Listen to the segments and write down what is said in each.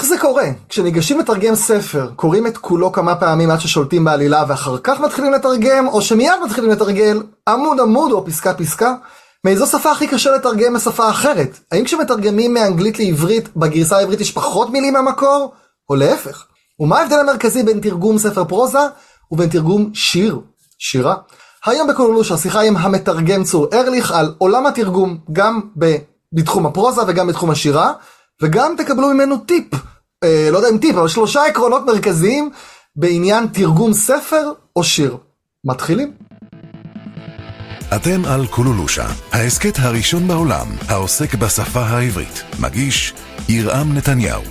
איך זה קורה? כשניגשים לתרגם ספר, קוראים את כולו כמה פעמים עד ששולטים בעלילה ואחר כך מתחילים לתרגם, או שמיד מתחילים לתרגל עמוד עמוד או פסקה פסקה? מאיזו שפה הכי קשה לתרגם לשפה אחרת? האם כשמתרגמים מאנגלית לעברית, בגרסה העברית יש פחות מילים מהמקור? או להפך? ומה ההבדל המרכזי בין תרגום ספר פרוזה ובין תרגום שיר, שירה? היום בקולולוש השיחה עם המתרגם צור ארליך על עולם התרגום, גם בתחום הפרוזה וגם בתחום השירה, וגם תקבלו ממנו טיפ, אה, לא יודע אם טיפ, אבל שלושה עקרונות מרכזיים בעניין תרגום ספר או שיר. מתחילים? אתם על קולולושה, ההסכת הראשון בעולם העוסק בשפה העברית. מגיש ירעם נתניהו.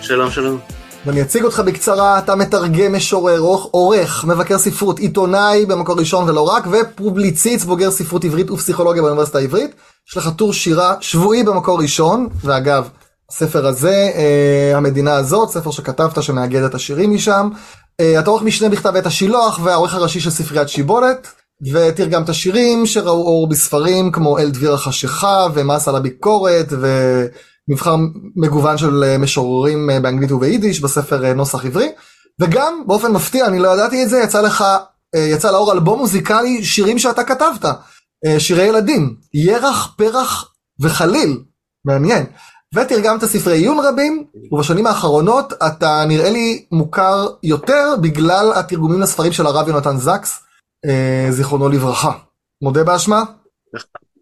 שלום, שלום. ואני אציג אותך בקצרה, אתה מתרגם, משורר, עורך, מבקר ספרות, עיתונאי במקור ראשון ולא רק, ופובליציסט, בוגר ספרות עברית ופסיכולוגיה באוניברסיטה העברית. יש לך טור שירה שבועי במקור ראשון, ואגב, הספר הזה, אה, המדינה הזאת, ספר שכתבת שמאגד את השירים משם. אה, אתה עורך משנה בכתב עת השילוח והעורך הראשי של ספריית שיבולת, ותרגמת שירים שראו אור בספרים כמו אל דביר החשיכה ומס על הביקורת, ו... מבחר מגוון של אה, משוררים אה, באנגלית וביידיש בספר אה, נוסח עברי וגם באופן מפתיע אני לא ידעתי את זה יצא לך יצא לאור אלבום מוזיקלי שירים שאתה כתבת שירי ילדים ירח פרח וחליל מעניין ותרגמת ספרי עיון רבים ובשנים האחרונות אתה נראה לי מוכר יותר בגלל התרגומים לספרים של הרב יונתן זקס זיכרונו לברכה מודה באשמה?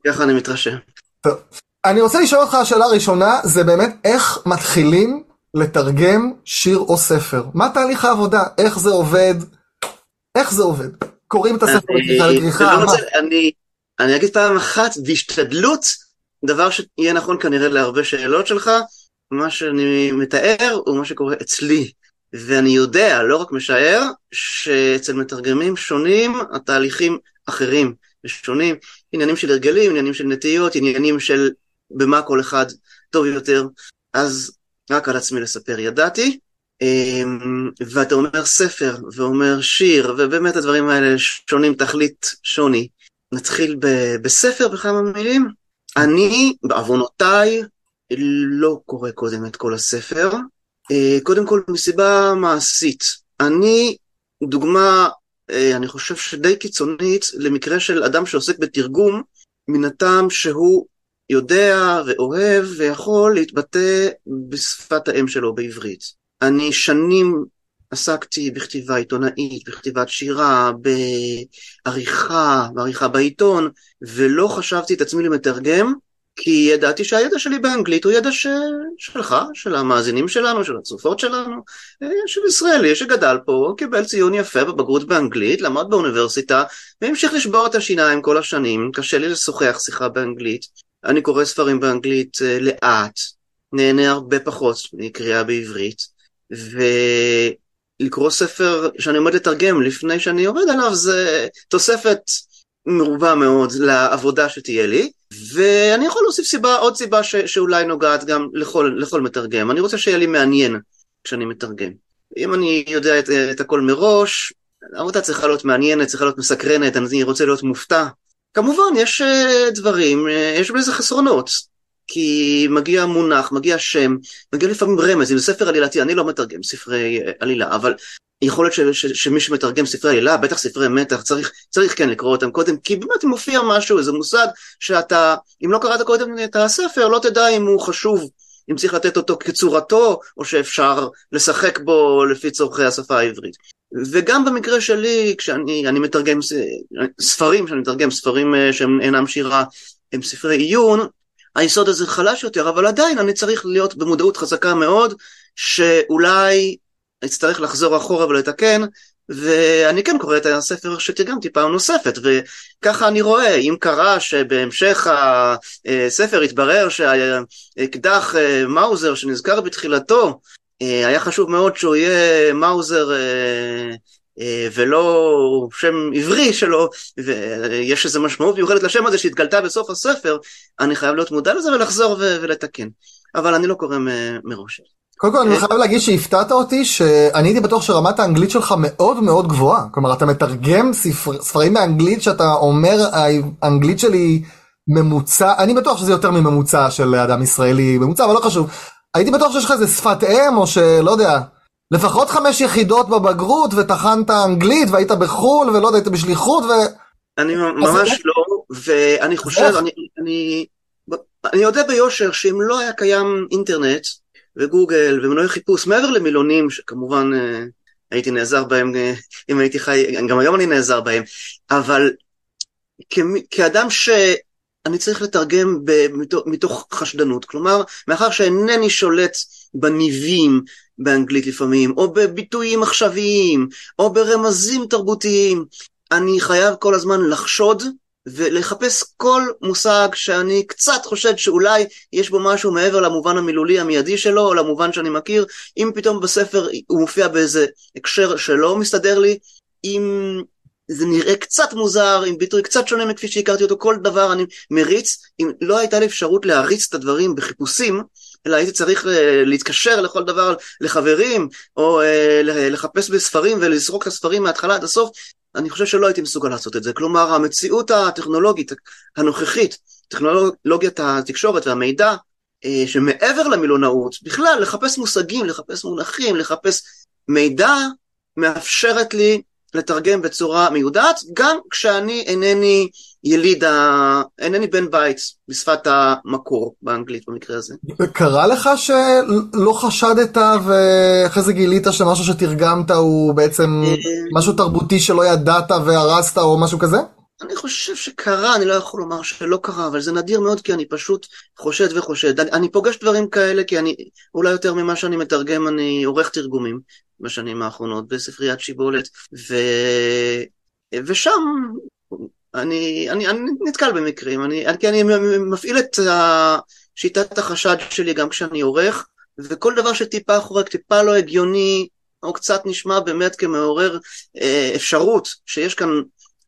ככה אני מתרשם. טוב. אני רוצה לשאול אותך השאלה הראשונה, זה באמת איך מתחילים לתרגם שיר או ספר? מה תהליך העבודה? איך זה עובד? איך זה עובד? קוראים את הספר לכריכה לכריכה? לא אני אגיד פעם אחת, בהשתדלות, דבר שיהיה נכון כנראה להרבה שאלות שלך, מה שאני מתאר הוא מה שקורה אצלי. ואני יודע, לא רק משער, שאצל מתרגמים שונים התהליכים אחרים ושונים. עניינים של הרגלים, עניינים של נטיות, עניינים של במה כל אחד טוב יותר, אז רק על עצמי לספר ידעתי. אמ, ואתה אומר ספר, ואומר שיר, ובאמת הדברים האלה שונים תכלית שוני. נתחיל ב- בספר בכמה מילים. אני, בעוונותיי, לא קורא קודם את כל הספר. אה, קודם כל מסיבה מעשית. אני, דוגמה, אה, אני חושב שדי קיצונית, למקרה של אדם שעוסק בתרגום, מן הטעם שהוא יודע ואוהב ויכול להתבטא בשפת האם שלו בעברית. אני שנים עסקתי בכתיבה עיתונאית, בכתיבת שירה, בעריכה, בעריכה בעיתון, ולא חשבתי את עצמי למתרגם, כי ידעתי שהידע שלי באנגלית הוא ידע ש... שלך, של המאזינים שלנו, של הצופות שלנו, של ישראלי שגדל פה, קיבל ציון יפה בבגרות באנגלית, למד באוניברסיטה, והמשיך לשבור את השיניים כל השנים, קשה לי לשוחח שיחה באנגלית. אני קורא ספרים באנגלית uh, לאט, נהנה הרבה פחות מקריאה בעברית, ולקרוא ספר שאני עומד לתרגם לפני שאני עובד עליו זה תוספת מרובה מאוד לעבודה שתהיה לי, ואני יכול להוסיף סיבה, עוד סיבה ש, שאולי נוגעת גם לכל, לכל מתרגם, אני רוצה שיהיה לי מעניין כשאני מתרגם. אם אני יודע את, את הכל מראש, העבודה צריכה להיות מעניינת, צריכה להיות מסקרנת, אני רוצה להיות מופתע, כמובן, יש uh, דברים, uh, יש בזה חסרונות. כי מגיע מונח, מגיע שם, מגיע לפעמים רמז, אם זה ספר עלילתי, אני לא מתרגם ספרי uh, עלילה, אבל יכול להיות ש, ש, שמי שמתרגם ספרי עלילה, בטח ספרי מתח, צריך, צריך כן לקרוא אותם קודם, כי באמת מופיע משהו, איזה מושג, שאתה, אם לא קראת קודם את הספר, לא תדע אם הוא חשוב, אם צריך לתת אותו כצורתו, או שאפשר לשחק בו לפי צורכי השפה העברית. וגם במקרה שלי, כשאני מתרגם ספרים, כשאני מתרגם ספרים אה, שהם אינם שירה, הם ספרי עיון, היסוד הזה חלש יותר, אבל עדיין אני צריך להיות במודעות חזקה מאוד, שאולי אצטרך לחזור אחורה ולתקן, ואני כן קורא את הספר שתרגמתי פעם נוספת, וככה אני רואה, אם קרה שבהמשך הספר התברר שהאקדח אה, מאוזר שנזכר בתחילתו, אה, היה חשוב מאוד שהוא יהיה מאוזר אה, אה, ולא שם עברי שלו, ויש איזו משמעות מיוחדת לשם הזה שהתגלתה בסוף הספר, אני חייב להיות מודע לזה ולחזור ולתקן. אבל אני לא קורא מראש. קודם כל אני חייב להגיד שהפתעת אותי שאני הייתי בטוח שרמת האנגלית שלך מאוד מאוד גבוהה. כלומר אתה מתרגם ספר, ספרים באנגלית שאתה אומר האנגלית שלי ממוצע, אני בטוח שזה יותר מממוצע של אדם ישראלי ממוצע, אבל לא חשוב. הייתי בטוח שיש לך איזה שפת אם, או שלא יודע, לפחות חמש יחידות בבגרות, וטחנת אנגלית, והיית בחו"ל, ולא יודע, היית בשליחות, ו... אני ממש לא, ואני חושב, אני, אני, אני יודע ביושר שאם לא היה קיים אינטרנט וגוגל ומנועי חיפוש מעבר למילונים שכמובן אה, הייתי נעזר בהם אה, אם הייתי חי, גם היום אני נעזר בהם, אבל כאדם שאני צריך לתרגם מתוך, מתוך חשדנות, כלומר מאחר שאינני שולט בניבים באנגלית לפעמים, או בביטויים עכשוויים, או ברמזים תרבותיים, אני חייב כל הזמן לחשוד ולחפש כל מושג שאני קצת חושד שאולי יש בו משהו מעבר למובן המילולי המיידי שלו, או למובן שאני מכיר, אם פתאום בספר הוא מופיע באיזה הקשר שלא מסתדר לי, אם זה נראה קצת מוזר, עם ביטוי קצת שונה מכפי שהכרתי אותו, כל דבר אני מריץ, אם לא הייתה לי אפשרות להריץ את הדברים בחיפושים, אלא הייתי צריך אה, להתקשר לכל דבר לחברים, או אה, לחפש בספרים ולזרוק את הספרים מההתחלה עד הסוף, אני חושב שלא הייתי מסוגל לעשות את זה. כלומר, המציאות הטכנולוגית הנוכחית, טכנולוגיית התקשורת והמידע, אה, שמעבר למילונאות, בכלל, לחפש מושגים, לחפש מונחים, לחפש מידע, מאפשרת לי לתרגם בצורה מיודעת, גם כשאני אינני יליד, ה... אינני בן בית בשפת המקור באנגלית במקרה הזה. קרה לך שלא חשדת ואחרי זה גילית שמשהו שתרגמת הוא בעצם אה, משהו תרבותי שלא ידעת והרסת או משהו כזה? אני חושב שקרה, אני לא יכול לומר שלא קרה, אבל זה נדיר מאוד כי אני פשוט חושד וחושד. אני, אני פוגש דברים כאלה כי אני, אולי יותר ממה שאני מתרגם, אני עורך תרגומים בשנים האחרונות בספריית שיבולת, ו... ושם אני, אני, אני נתקל במקרים, אני, כי אני מפעיל את שיטת החשד שלי גם כשאני עורך, וכל דבר שטיפה חורק, טיפה לא הגיוני, או קצת נשמע באמת כמעורר אה, אפשרות שיש כאן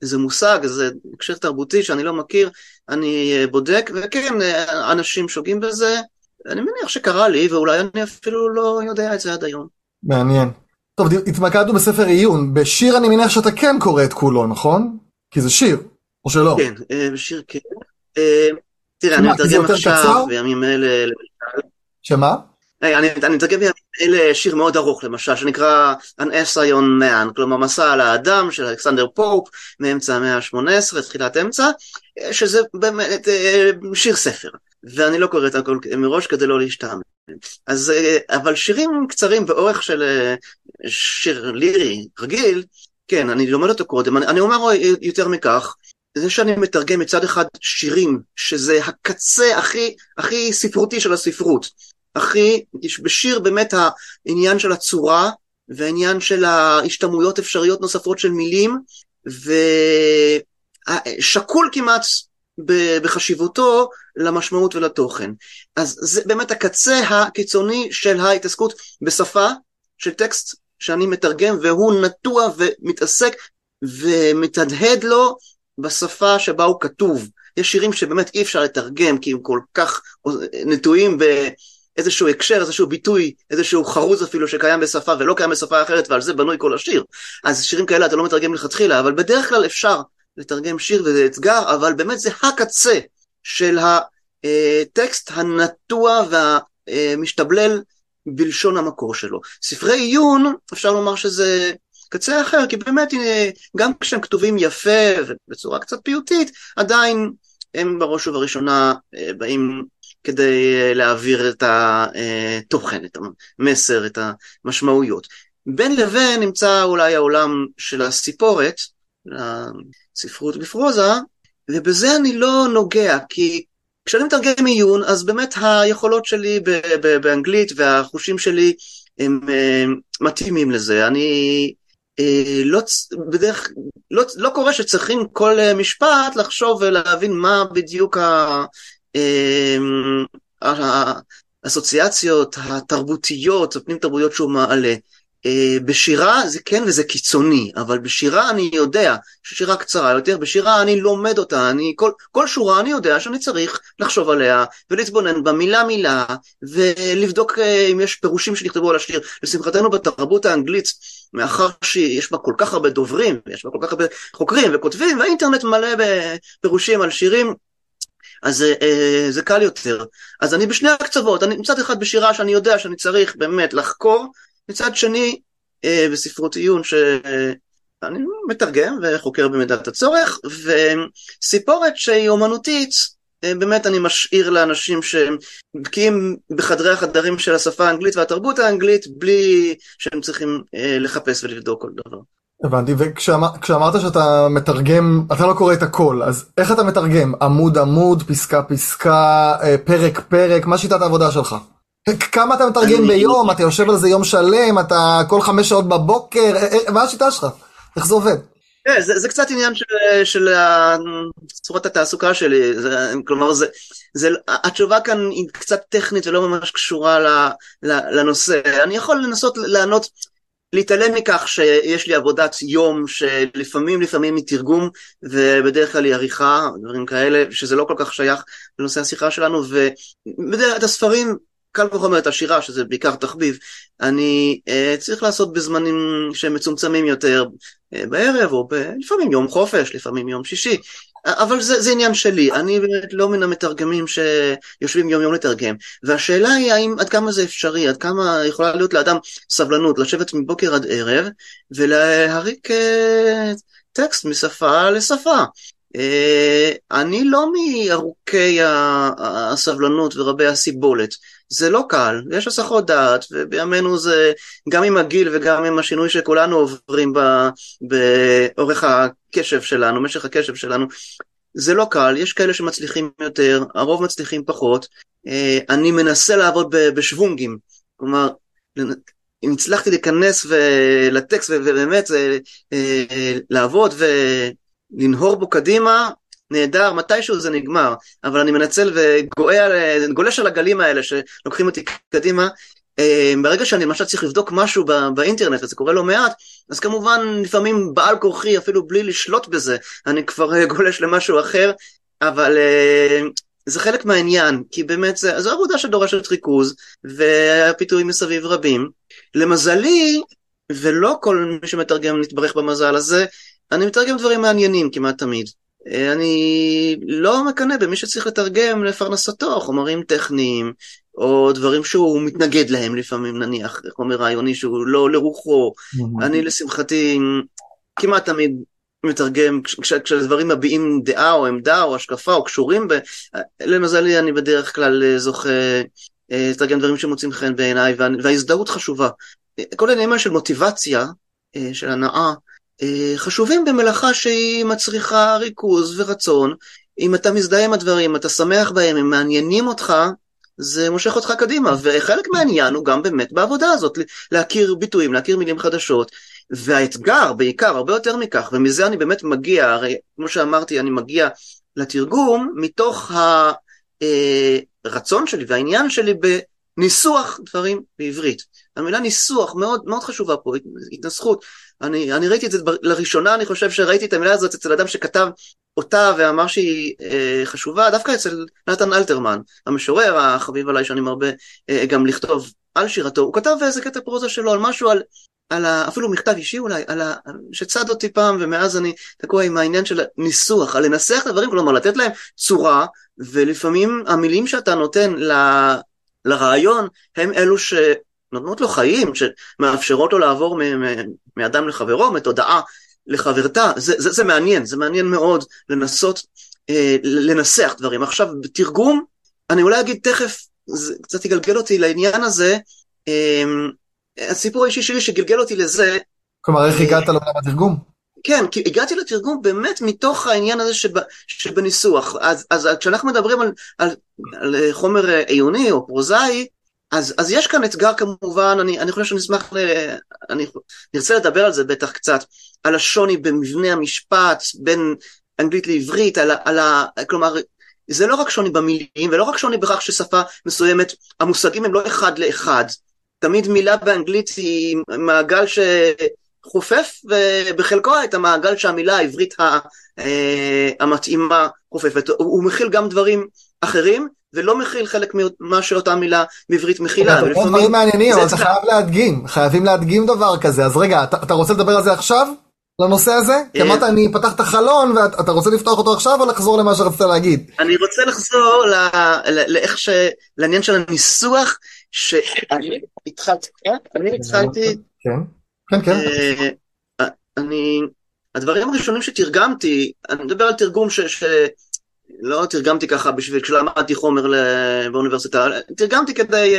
איזה מושג, איזה הקשר תרבותי שאני לא מכיר, אני אה, בודק, וכן, אה, אנשים שוגים בזה, אני מניח שקרה לי, ואולי אני אפילו לא יודע את זה עד היום. מעניין. טוב, התמקדנו בספר עיון, בשיר אני מניח שאתה כן קורא את כולו, נכון? כי זה שיר, או שלא? כן, בשיר אה, כן. תראה, אני מתרגם עכשיו, בימים אלה. שמה? אני מתרגם בימים אלה שיר מאוד ארוך למשל, שנקרא An Essay on Man, כלומר מסע על האדם של אלכסנדר פופ מאמצע המאה ה-18, תחילת אמצע, שזה באמת אה, שיר ספר, ואני לא קורא את הכל מראש כדי לא להשתעמם. אז, אה, אבל שירים קצרים באורך של אה, שיר לירי רגיל, כן, אני לומד אותו קודם, אני, אני אומר יותר מכך, זה שאני מתרגם מצד אחד שירים, שזה הקצה הכי, הכי ספרותי של הספרות, הכי, בשיר באמת העניין של הצורה והעניין של ההשתמעויות אפשריות נוספות של מילים ושקול כמעט בחשיבותו למשמעות ולתוכן. אז זה באמת הקצה הקיצוני של ההתעסקות בשפה של טקסט שאני מתרגם והוא נטוע ומתעסק ומתהדהד לו בשפה שבה הוא כתוב. יש שירים שבאמת אי אפשר לתרגם כי הם כל כך נטועים באיזשהו הקשר, איזשהו ביטוי, איזשהו חרוז אפילו שקיים בשפה ולא קיים בשפה אחרת ועל זה בנוי כל השיר. אז שירים כאלה אתה לא מתרגם לכתחילה, אבל בדרך כלל אפשר לתרגם שיר וזה אתגר, אבל באמת זה הקצה של הטקסט הנטוע והמשתבלל בלשון המקור שלו. ספרי עיון, אפשר לומר שזה קצה אחר, כי באמת גם כשהם כתובים יפה ובצורה קצת פיוטית, עדיין הם בראש ובראשונה אה, באים כדי אה, להעביר את התוכן, את המסר, את המשמעויות. בין לבין נמצא אולי העולם של הסיפורת, הספרות בפרוזה, ובזה אני לא נוגע, כי כשאני מתרגם עיון, אז באמת היכולות שלי באנגלית והחושים שלי הם אה, מתאימים לזה. אני אה, לא, בדרך, לא, לא קורה שצריכים כל משפט לחשוב ולהבין מה בדיוק. אה, האסוציאציות התרבותיות, הפנים תרבותיות שהוא מעלה. אה, בשירה זה כן וזה קיצוני, אבל בשירה אני יודע ששירה קצרה יותר, בשירה אני לומד אותה, אני, כל, כל שורה אני יודע שאני צריך לחשוב עליה ולהתבונן בה מילה מילה ולבדוק אה, אם יש פירושים שנכתבו על השיר. לשמחתנו בתרבות האנגלית, מאחר שיש בה כל כך הרבה דוברים, יש בה כל כך הרבה חוקרים וכותבים, והאינטרנט מלא בפירושים על שירים, אז אה, זה קל יותר. אז אני בשני הקצוות, אני מצד אחד בשירה שאני יודע שאני צריך באמת לחקור, מצד שני אה, בספרות עיון שאני מתרגם וחוקר במידת הצורך, וסיפורת שהיא אומנותית, אה, באמת אני משאיר לאנשים שהם בקיאים בחדרי החדרים של השפה האנגלית והתרבות האנגלית בלי שהם צריכים אה, לחפש ולבדוק כל דבר. הבנתי, וכשאמרת שאתה מתרגם, אתה לא קורא את הכל, אז איך אתה מתרגם? עמוד עמוד, פסקה פסקה, אה, פרק פרק, מה שיטת העבודה שלך? כמה אתה מתרגם ביום, אתה יושב על זה יום שלם, אתה כל חמש שעות בבוקר, מה השיטה שלך? איך זה עובד? כן, זה, זה קצת עניין של, של צורת התעסוקה שלי, זה, כלומר זה, זה, התשובה כאן היא קצת טכנית ולא ממש קשורה ל, ל, לנושא, אני יכול לנסות לענות, להתעלם מכך שיש לי עבודת יום שלפעמים לפעמים היא תרגום ובדרך כלל היא עריכה, דברים כאלה, שזה לא כל כך שייך לנושא השיחה שלנו, ובדרך כלל את הספרים קל וחומר את השירה, שזה בעיקר תחביב, אני uh, צריך לעשות בזמנים שהם מצומצמים יותר, uh, בערב או ב... לפעמים יום חופש, לפעמים יום שישי, אבל זה, זה עניין שלי, אני באמת לא מן המתרגמים שיושבים יום יום לתרגם, והשאלה היא האם עד כמה זה אפשרי, עד כמה יכולה להיות לאדם סבלנות לשבת מבוקר עד ערב ולהריק uh, טקסט משפה לשפה. Uh, אני לא מארוכי הסבלנות ורבי הסיבולת. זה לא קל, יש הסחות דעת, ובימינו זה, גם עם הגיל וגם עם השינוי שכולנו עוברים באורך הקשב שלנו, משך הקשב שלנו, זה לא קל, יש כאלה שמצליחים יותר, הרוב מצליחים פחות. אה, אני מנסה לעבוד בשוונגים, כלומר, אם הצלחתי להיכנס לטקסט ובאמת אה, אה, לעבוד ולנהור בו קדימה, נהדר, מתישהו זה נגמר, אבל אני מנצל וגולש על הגלים האלה שלוקחים אותי קדימה. אה, ברגע שאני למשל צריך לבדוק משהו באינטרנט, וזה קורה לא מעט, אז כמובן לפעמים בעל כורחי, אפילו בלי לשלוט בזה, אני כבר אה, גולש למשהו אחר, אבל אה, זה חלק מהעניין, כי באמת זה, זו עבודה שדורשת ריכוז, והפיתויים מסביב רבים. למזלי, ולא כל מי שמתרגם נתברך במזל הזה, אני מתרגם דברים מעניינים כמעט תמיד. אני לא מקנא במי שצריך לתרגם לפרנסתו חומרים טכניים, או דברים שהוא מתנגד להם לפעמים, נניח, חומר רעיוני שהוא לא לרוחו. Mm-hmm. אני לשמחתי כמעט תמיד מתרגם, כש, כשדברים מביעים דעה או עמדה או השקפה או קשורים, ב... למזלי אני בדרך כלל זוכה אה, לתרגם דברים שמוצאים חן בעיניי, וה... וההזדהות חשובה. כל העניינים של מוטיבציה, אה, של הנאה, אה, חשובים במלאכה שהיא מצריכה ריכוז ורצון. אם אתה מזדהה עם הדברים, אתה שמח בהם, הם מעניינים אותך, זה מושך אותך קדימה, וחלק מהעניין הוא גם באמת בעבודה הזאת, להכיר ביטויים, להכיר מילים חדשות, והאתגר בעיקר, הרבה יותר מכך, ומזה אני באמת מגיע, הרי כמו שאמרתי, אני מגיע לתרגום מתוך הרצון אה, שלי והעניין שלי בניסוח דברים בעברית. המילה ניסוח מאוד מאוד חשובה פה, התנסחות. אני, אני ראיתי את זה לראשונה, אני חושב שראיתי את המילה הזאת אצל אדם שכתב אותה ואמר שהיא אה, חשובה, דווקא אצל נתן אלתרמן, המשורר החביב עליי שאני מרבה אה, גם לכתוב על שירתו, הוא כתב איזה קטע פרוזה שלו על משהו, על, על ה, אפילו מכתב אישי אולי, על ה, שצד אותי פעם ומאז אני תקוע עם העניין של הניסוח, על לנסח את הדברים, כלומר לתת להם צורה, ולפעמים המילים שאתה נותן ל, לרעיון הם אלו ש... נותנות לו חיים, שמאפשרות לו לעבור מאדם לחברו, מתודעה לחברתה, זה, זה, זה מעניין, זה מעניין מאוד לנסות אה, לנסח דברים. עכשיו, בתרגום, אני אולי אגיד תכף, זה קצת יגלגל אותי לעניין הזה, אה, הסיפור האישי שלי שגלגל אותי לזה... כלומר, איך הגעת לעולם התרגום? כן, כי הגעתי לתרגום באמת מתוך העניין הזה שב, שבניסוח. אז, אז כשאנחנו מדברים על, על, על חומר עיוני או פרוזאי, אז, אז יש כאן אתגר כמובן, אני, אני חושב שנשמח, נרצה לדבר על זה בטח קצת, על השוני במבנה המשפט בין אנגלית לעברית, על, על ה... כלומר, זה לא רק שוני במילים, ולא רק שוני בכך ששפה מסוימת, המושגים הם לא אחד לאחד. תמיד מילה באנגלית היא מעגל שחופף, ובחלקו את המעגל שהמילה העברית אה, המתאימה חופפת. הוא מכיל גם דברים אחרים, ולא מכיל חלק ממה שאותה מילה בעברית מכילה. זה דברים מעניינים, אבל אתה חייב להדגים, חייבים להדגים דבר כזה, אז רגע, אתה רוצה לדבר על זה עכשיו? לנושא הזה? כי אמרת אני פתח את החלון ואתה רוצה לפתוח אותו עכשיו או לחזור למה שרצית להגיד? אני רוצה לחזור לאיך ש... לעניין של הניסוח שאני התחלתי, אני התחלתי, כן, כן, כן. אני, הדברים הראשונים שתרגמתי, אני מדבר על תרגום ש... לא תרגמתי ככה בשביל, כשלמדתי חומר באוניברסיטה, תרגמתי כדי,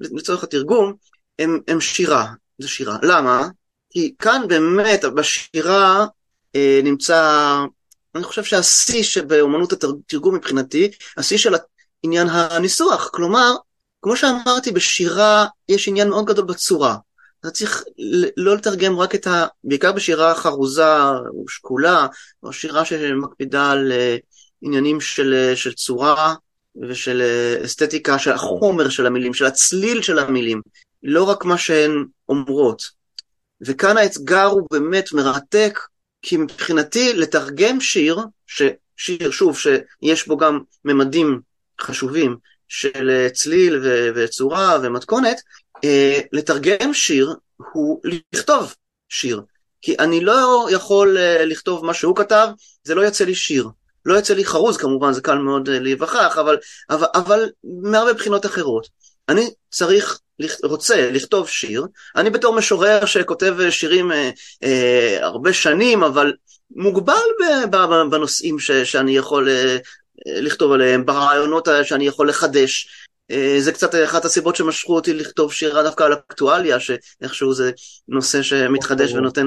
לצורך התרגום, הם, הם שירה, זה שירה. למה? כי כאן באמת, בשירה אה, נמצא, אני חושב שהשיא שבאומנות התרגום מבחינתי, השיא של עניין הניסוח. כלומר, כמו שאמרתי, בשירה יש עניין מאוד גדול בצורה. אתה צריך לא לתרגם רק את ה... בעיקר בשירה חרוזה או שקולה, או שירה שמקפידה על אה, עניינים של, אה, של צורה ושל אה, אסתטיקה, של החומר של המילים, של הצליל של המילים, לא רק מה שהן אומרות. וכאן האתגר הוא באמת מרתק, כי מבחינתי לתרגם שיר, שיר, שוב, שיש בו גם ממדים חשובים של צליל ו- וצורה ומתכונת, אה, לתרגם שיר הוא לכתוב שיר. כי אני לא יכול אה, לכתוב מה שהוא כתב, זה לא יוצא לי שיר. לא יוצא לי חרוז כמובן, זה קל מאוד אה, להיווכח, אבל, אבל, אבל מהרבה בחינות אחרות. אני צריך רוצה לכתוב שיר, אני בתור משורר שכותב שירים אה, אה, הרבה שנים, אבל מוגבל בנושאים ש, שאני יכול אה, לכתוב עליהם, ברעיונות שאני יכול לחדש. אה, זה קצת אחת הסיבות שמשכו אותי לכתוב שירה דווקא על אקטואליה, שאיכשהו זה נושא שמתחדש ונותן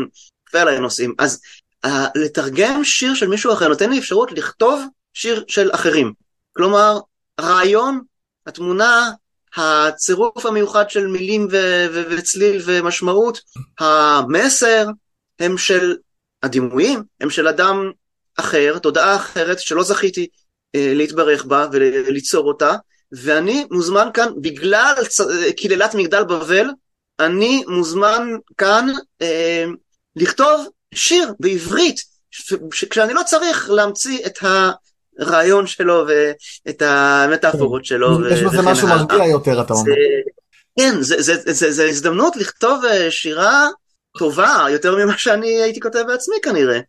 עליי נושאים. אז אה, לתרגם שיר של מישהו אחר נותן לי אפשרות לכתוב שיר של אחרים. כלומר, רעיון, התמונה, הצירוף המיוחד של מילים ו- ו- וצליל ומשמעות, המסר הם של הדימויים, הם של אדם אחר, תודעה אחרת שלא זכיתי אה, להתברך בה וליצור אותה, ואני מוזמן כאן, בגלל קללת מגדל בבל, אני מוזמן כאן אה, לכתוב שיר בעברית, כשאני לא צריך להמציא את. הרעיון שלו ואת המטאפורות שלו. יש בזה משהו מרגיע יותר, אתה אומר. כן, זו הזדמנות לכתוב אה, שירה טובה יותר ממה שאני הייתי כותב בעצמי כנראה.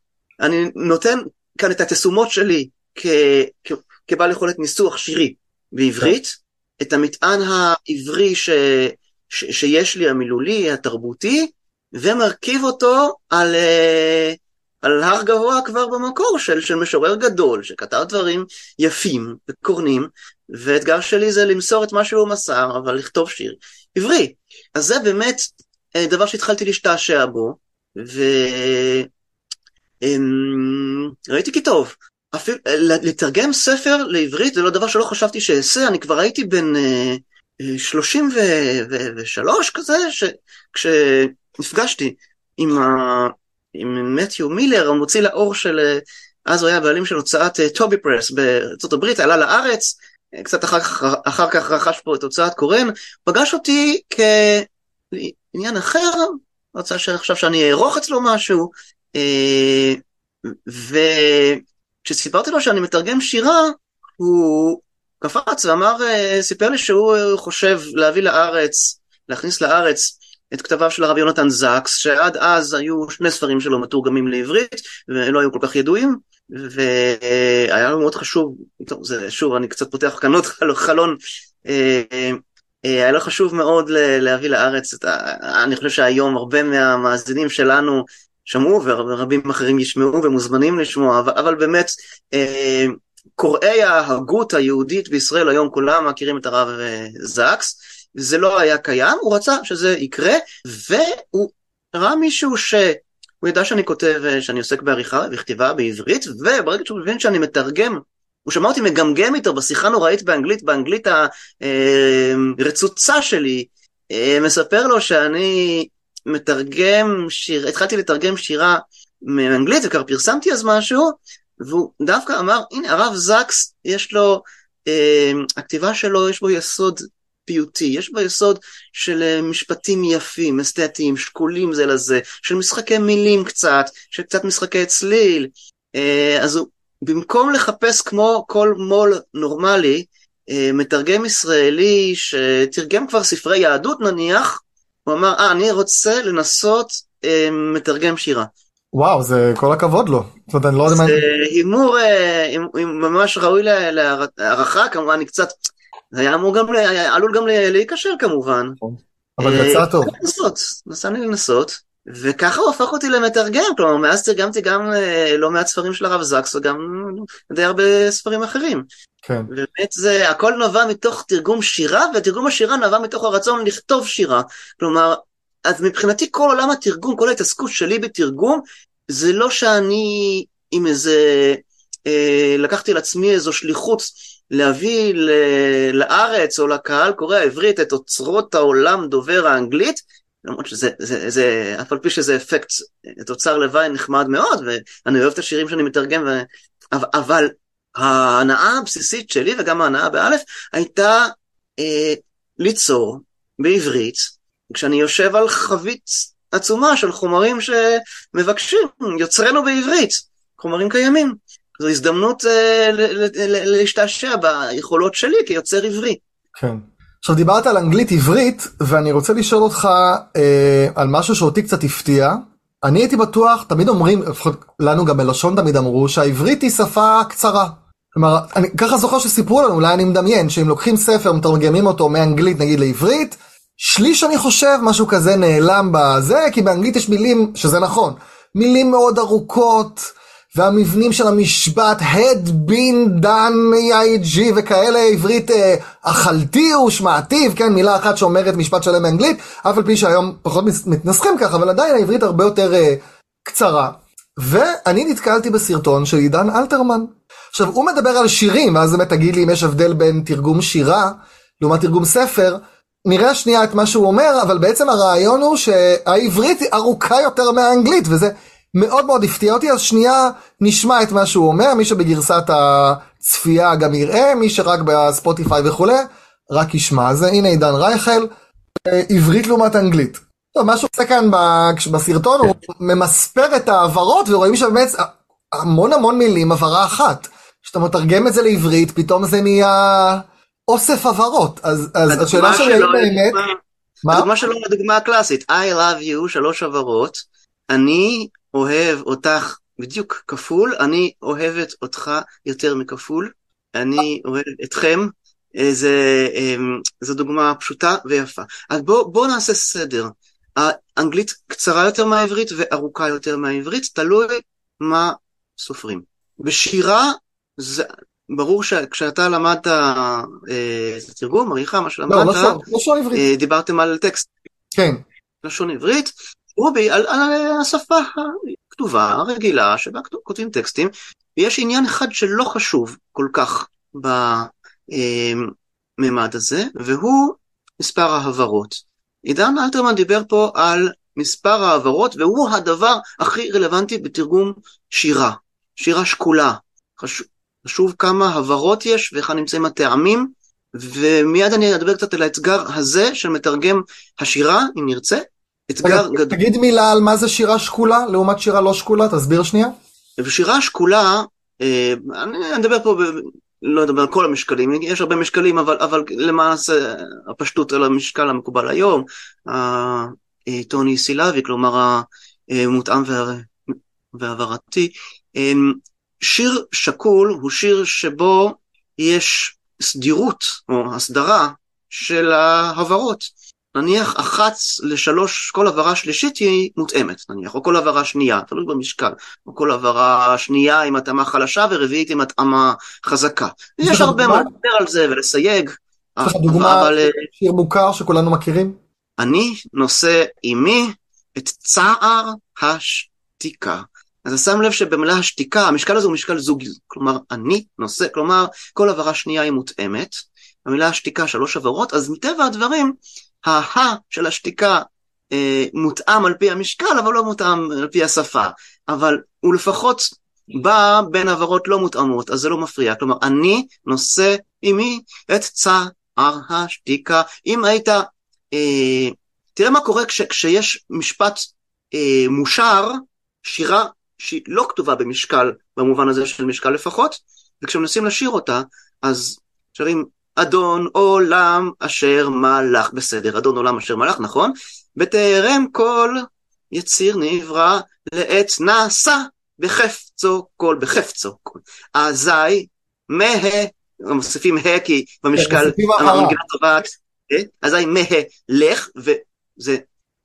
אני נותן כאן את התשומות שלי כבעל יכולת ניסוח שירי בעברית, את המטען העברי ש, ש, שיש לי, המילולי, התרבותי, ומרכיב אותו על, אה, על הר גבוה כבר במקור של, של משורר גדול, שכתב דברים יפים וקורנים, והאתגר שלי זה למסור את מה שהוא מסר, אבל לכתוב שיר עברי. אז זה באמת אה, דבר שהתחלתי להשתעשע בו, וראיתי אמ, כי טוב. אפילו, אה, לתרגם ספר לעברית זה לא דבר שלא חשבתי שאעשה, אני כבר הייתי בן אה, 33 כזה, ש, כשנפגשתי עם ה... עם מתיו מילר, המוציא לאור של, אה, אז הוא היה הבעלים של הוצאת אה, טובי פרס בארצות הברית, עלה לארץ, אה, קצת אחר אחר כך רכש פה את הוצאת קורן, פגש אותי כעניין אחר, רצה שעכשיו שאני אערוך אצלו משהו, וכשסיפרתי לו שאני מתרגם שירה, הוא קפץ ואמר, סיפר לי שהוא חושב להביא לארץ, להכניס לארץ את כתביו של הרב יונתן זקס, שעד אז היו שני ספרים שלו מתורגמים לעברית, ולא היו כל כך ידועים, והיה לו מאוד חשוב, טוב, זה, שוב, אני קצת פותח כאן עוד חלון, אה, אה, היה לו חשוב מאוד להביא לארץ, את ה, אני חושב שהיום הרבה מהמאזינים שלנו שמעו, ורבים אחרים ישמעו ומוזמנים לשמוע, אבל, אבל באמת, אה, קוראי ההגות היהודית בישראל היום כולם מכירים את הרב זקס, וזה לא היה קיים, הוא רצה שזה יקרה, והוא ראה מישהו ש... הוא ידע שאני כותב, שאני עוסק בעריכה וכתיבה בעברית, וברגע שהוא מבין שאני מתרגם, הוא שמע אותי מגמגם איתו בשיחה נוראית באנגלית, באנגלית הרצוצה שלי, אה, מספר לו שאני מתרגם שיר, התחלתי לתרגם שירה מאנגלית וכבר פרסמתי אז משהו, והוא דווקא אמר, הנה הרב זקס, יש לו, אה, הכתיבה שלו יש בו יסוד פיוטי, יש בה יסוד של אה, משפטים יפים, אסתטיים, שקולים זה לזה, של משחקי מילים קצת, של קצת משחקי צליל. אה, אז הוא, במקום לחפש כמו כל מו"ל נורמלי, אה, מתרגם ישראלי שתרגם כבר ספרי יהדות נניח, הוא אמר, אה, אני רוצה לנסות מתרגם שירה. וואו, זה כל הכבוד לו. זאת אומרת, אני לא יודע מה... זה הימור אה, הימ- הימ- ממש ראוי לה- להערכה, כמובן, אני קצת, זה היה אמור גם, עלול גם להיכשל כמובן. אבל אה, יצא טוב. לנסות, נסע לי לנסות, וככה הוא הפך אותי למתרגם, כלומר מאז תרגמתי גם אה, לא מעט ספרים של הרב זקס וגם די הרבה ספרים אחרים. כן. באמת זה, הכל נבע מתוך תרגום שירה, ותרגום השירה נבע מתוך הרצון לכתוב שירה. כלומר, אז מבחינתי כל עולם התרגום, כל ההתעסקות שלי בתרגום, זה לא שאני עם איזה, אה, לקחתי על עצמי איזו שליחות להביא לארץ או לקהל קורא העברית את אוצרות העולם דובר האנגלית, למרות שזה, זה, זה, אף על פי שזה אפקט, תוצר לוואי נחמד מאוד, ואני אוהב את השירים שאני מתרגם, ו... אבל ההנאה הבסיסית שלי, וגם ההנאה באלף, הייתה אה, ליצור בעברית, כשאני יושב על חבית עצומה של חומרים שמבקשים, יוצרנו בעברית, חומרים קיימים. זו הזדמנות אה, להשתעשע ביכולות שלי כיוצר עברי. כן. עכשיו דיברת על אנגלית עברית, ואני רוצה לשאול אותך אה, על משהו שאותי קצת הפתיע. אני הייתי בטוח, תמיד אומרים, לפחות לנו גם בלשון תמיד אמרו, שהעברית היא שפה קצרה. כלומר, אני ככה זוכר שסיפרו לנו, אולי אני מדמיין, שאם לוקחים ספר, מתרגמים אותו מאנגלית נגיד לעברית, שליש אני חושב, משהו כזה נעלם בזה, כי באנגלית יש מילים, שזה נכון, מילים מאוד ארוכות, והמבנים של המשפט, had been done, EIG וכאלה, עברית אה, אכלתי ושמעתיו, כן, מילה אחת שאומרת משפט שלם באנגלית, אף על פי שהיום פחות מתנסחים ככה, אבל עדיין העברית הרבה יותר אה, קצרה. ואני נתקלתי בסרטון של עידן אלתרמן. עכשיו, הוא מדבר על שירים, ואז באמת תגיד לי אם יש הבדל בין תרגום שירה לעומת תרגום ספר. נראה שנייה את מה שהוא אומר, אבל בעצם הרעיון הוא שהעברית היא ארוכה יותר מהאנגלית, וזה מאוד מאוד הפתיע אותי, אז שנייה נשמע את מה שהוא אומר, מי שבגרסת הצפייה גם יראה, מי שרק בספוטיפיי וכולי, רק ישמע. אז הנה עידן רייכל, אה, עברית לעומת אנגלית. טוב, מה שהוא עושה כאן בסרטון, הוא ממספר את ההעברות, ורואים שבאמת המון המון מילים הבהרה אחת. כשאתה מתרגם את זה לעברית, פתאום זה נהיה אוסף הבהרות. אז, אז השאלה שלי האם באמת... דוגמה- מה? הדוגמה שלו היא הדוגמה הקלאסית, I love you, שלוש הברות, אני אוהב אותך בדיוק כפול, אני אוהבת אותך יותר מכפול, אני אוהב אתכם, אה, זה, אה, זו דוגמה פשוטה ויפה. אז בואו בוא נעשה סדר. האנגלית קצרה יותר מהעברית וארוכה יותר מהעברית, תלוי מה סופרים. בשירה, זה, ברור שכשאתה למדת אה, תרגום, עריכה, מה לא, שלמדת, לא לא שואל עברית. אה, דיברתם על טקסט כן, לשון עברית, רובי, על, על השפה הכתובה, הרגילה, שבה כותבים טקסטים, ויש עניין אחד שלא חשוב כל כך בממד הזה, והוא מספר ההברות. עידן אלתרמן דיבר פה על מספר ההברות, והוא הדבר הכי רלוונטי בתרגום שירה, שירה שקולה. חשוב, חשוב כמה הברות יש ואיך נמצאים הטעמים, ומיד אני אדבר קצת על האתגר הזה של מתרגם השירה, אם נרצה. אתגר גדול. תגיד מילה על מה זה שירה שקולה לעומת שירה לא שקולה, תסביר שנייה. בשירה שקולה, אה, אני אדבר פה, ב, לא אדבר על כל המשקלים, יש הרבה משקלים, אבל, אבל למעשה הפשטות על המשקל המקובל היום, הטוני סילבי, כלומר המותאם וה- והעברתי. אה, שיר שקול הוא שיר שבו יש סדירות או הסדרה של ההברות. נניח אחת לשלוש, כל הבהרה שלישית היא מותאמת, נניח, או כל הבהרה שנייה, תלוי במשקל, או כל הבהרה שנייה עם התאמה חלשה ורביעית עם התאמה חזקה. יש הרבה? מה לדבר על זה ולסייג. יש לך דוגמה אבל אה, שיר מוכר שכולנו מכירים? אני נושא עימי את צער השתיקה. אז אתה שם לב שבמילה השתיקה, המשקל הזה הוא משקל זוגי, כלומר אני נושא, כלומר כל הבהרה שנייה היא מותאמת, במילה השתיקה שלוש הבהרות, אז מטבע הדברים, ההה של השתיקה אה, מותאם על פי המשקל, אבל לא מותאם על פי השפה, אבל הוא לפחות בא בין הבהרות לא מותאמות, אז זה לא מפריע, כלומר אני נושא עימי את צער השתיקה, אם היית אה, תראה מה קורה כש, כשיש משפט אה, מושר, שירה שהיא לא כתובה במשקל, במובן הזה של משקל לפחות, וכשמנסים לשיר אותה, אז שרים אדון עולם אשר מלך, בסדר, אדון עולם אשר מלך, נכון? בטרם כל יציר נברא לעת נעשה בחפצו כל, בחפצו כל. אזי מה, מוסיפים ה כי במשקל הבהרה. המנגינה טובעת, אה? אזי מה לך, וזה,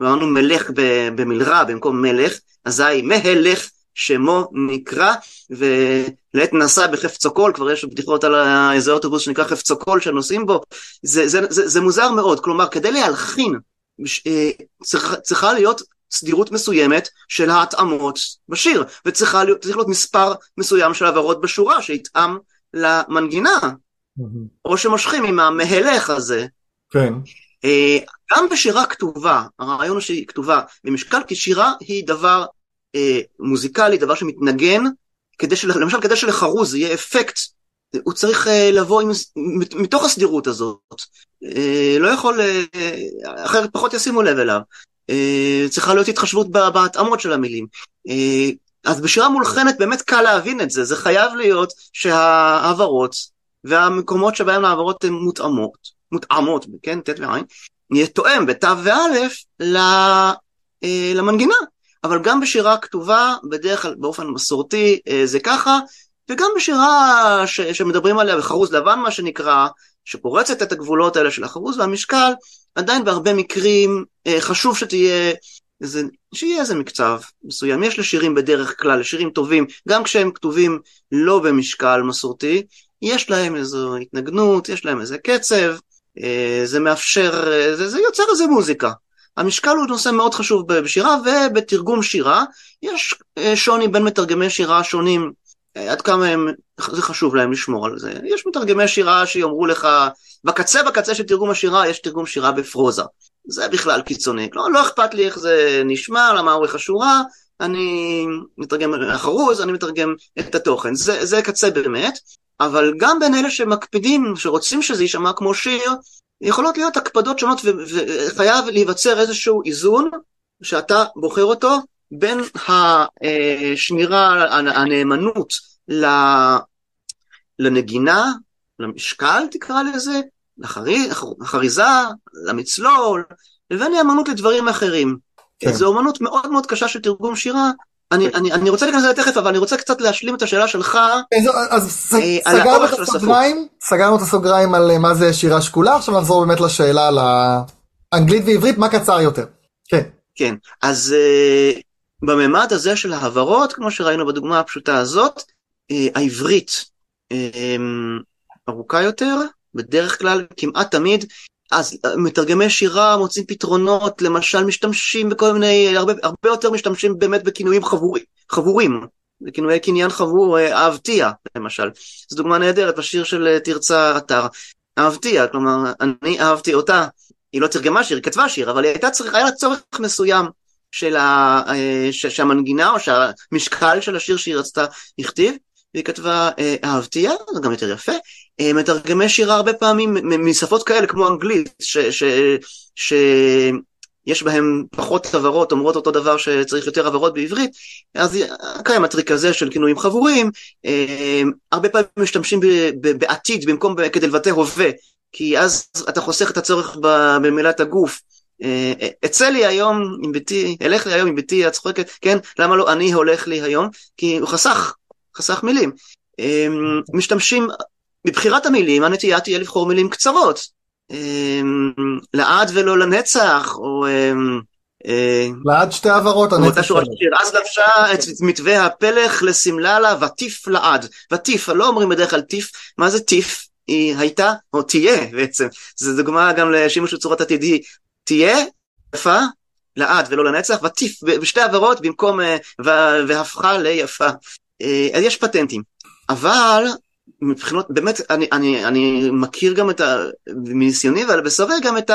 אמרנו מלך במלרע במקום מלך, אזי מהלך שמו נקרא, ולעת נסע בחפצו קול, כבר יש בדיחות על איזה אוטובוס שנקרא חפצו קול שנוסעים בו, זה, זה, זה, זה מוזר מאוד, כלומר כדי להלחין בש- אה, צריכה, צריכה להיות סדירות מסוימת של ההתאמות בשיר, וצריכה להיות, להיות מספר מסוים של עברות בשורה שיתאם למנגינה, או שמושכים עם המהלך הזה. כן. אה, גם בשירה כתובה, הרעיון הוא שהיא כתובה במשקל, כי שירה היא דבר אה, מוזיקלי, דבר שמתנגן, כדי של, למשל כדי שלחרוז יהיה אפקט, הוא צריך אה, לבוא עם, מתוך הסדירות הזאת, אה, לא יכול, אה, אחרת פחות ישימו לב אליו, אה, צריכה להיות התחשבות בהתאמות של המילים. אה, אז בשירה מולחנת באמת קל להבין את זה, זה חייב להיות שההעברות והמקומות שבהם ההעברות הן מותאמות, מותאמות, כן, ט' ועין, יהיה תואם בת' ואלף ל- אה, למנגינה. אבל גם בשירה כתובה, בדרך כלל באופן מסורתי אה, זה ככה, וגם בשירה ש- שמדברים עליה בחרוז לבן מה שנקרא, שפורצת את הגבולות האלה של החרוז והמשקל, עדיין בהרבה מקרים אה, חשוב שתהיה איזה, שיהיה איזה מקצב מסוים. יש לשירים בדרך כלל, לשירים טובים, גם כשהם כתובים לא במשקל מסורתי, יש להם איזו התנגנות, יש להם איזה קצב, אה, זה מאפשר, זה, זה יוצר איזה מוזיקה. המשקל הוא נושא מאוד חשוב בשירה, ובתרגום שירה יש אה, שוני בין מתרגמי שירה שונים, אה, עד כמה הם, זה חשוב להם לשמור על זה. יש מתרגמי שירה שיאמרו לך, בקצה בקצה של תרגום השירה יש תרגום שירה בפרוזה. זה בכלל קיצוני. לא, לא אכפת לי איך זה נשמע, למה אורך השורה, אני מתרגם החרוז, אני מתרגם את התוכן. זה, זה קצה באמת, אבל גם בין אלה שמקפידים, שרוצים שזה יישמע כמו שיר, יכולות להיות הקפדות שונות וחייב להיווצר איזשהו איזון שאתה בוחר אותו בין השמירה, הנאמנות ל- לנגינה, למשקל תקרא לזה, לחרי- לחריזה, למצלול, לבין נאמנות לדברים אחרים. כן. זו אומנות מאוד מאוד קשה של תרגום שירה. אני, אני, אני רוצה להיכנס לזה תכף, אבל אני רוצה קצת להשלים את השאלה שלך. אז, אה, סגרנו את. הסוגריים, על אה, מה זה שירה שקולה, עכשיו נחזור באמת לשאלה על האנגלית ועברית, מה קצר יותר. כן, כן, אז uh, בממד הזה של ההברות, כמו שראינו בדוגמה הפשוטה הזאת, uh, העברית uh, ארוכה יותר, בדרך כלל, כמעט תמיד, אז uh, מתרגמי שירה מוצאים פתרונות, למשל משתמשים בכל מיני, הרבה, הרבה יותר משתמשים באמת בכינויים חבורים, חבורים, בכינויי קניין חבור, אהבתיה למשל, זו דוגמה נהדרת בשיר של uh, תרצה אתר, אהבתיה, כלומר, אני אהבתי אותה, היא לא תרגמה שיר, היא כתבה שיר, אבל היא הייתה צריכה, היה לה צורך מסוים של ה, אה, ש, שהמנגינה או שהמשקל של השיר שהיא רצתה הכתיב, והיא כתבה אה, אהבתיה, זה גם יותר יפה. אה, מתרגמי שירה הרבה פעמים משפות כאלה כמו אנגלית, ש, ש, ש, יש בהם פחות הברות, אומרות אותו דבר שצריך יותר הברות בעברית, אז קיים הטריק הזה של כינויים חבורים, אה, הרבה פעמים משתמשים בעתיד במקום כדי לבטא הווה, כי אז אתה חוסך את הצורך במילת הגוף. אצא לי היום עם ביתי, אלך לי היום עם ביתי, צוחקת, כן, למה לא אני הולך לי היום? כי הוא חסך, חסך מילים. אה, משתמשים, בבחירת המילים הנטייה תהיה לבחור מילים קצרות. אה, לעד ולא לנצח, או... אה, אה, לעד שתי באותה הנצח שלו. אז לבשה את מתווה הפלך לשמלה לה וטיף לעד. וטיף, לא אומרים בדרך כלל טיף, מה זה טיף? היא הייתה, או תהיה בעצם, זו דוגמה גם לשימוש בצורת עתידי, תהיה, יפה, לעד ולא לנצח, וטיף, בשתי עבירות במקום אה, והפכה ליפה. אה, אז יש פטנטים, אבל מבחינות, באמת, אני, אני, אני מכיר גם את ה... מניסיוני ועל בשרי גם את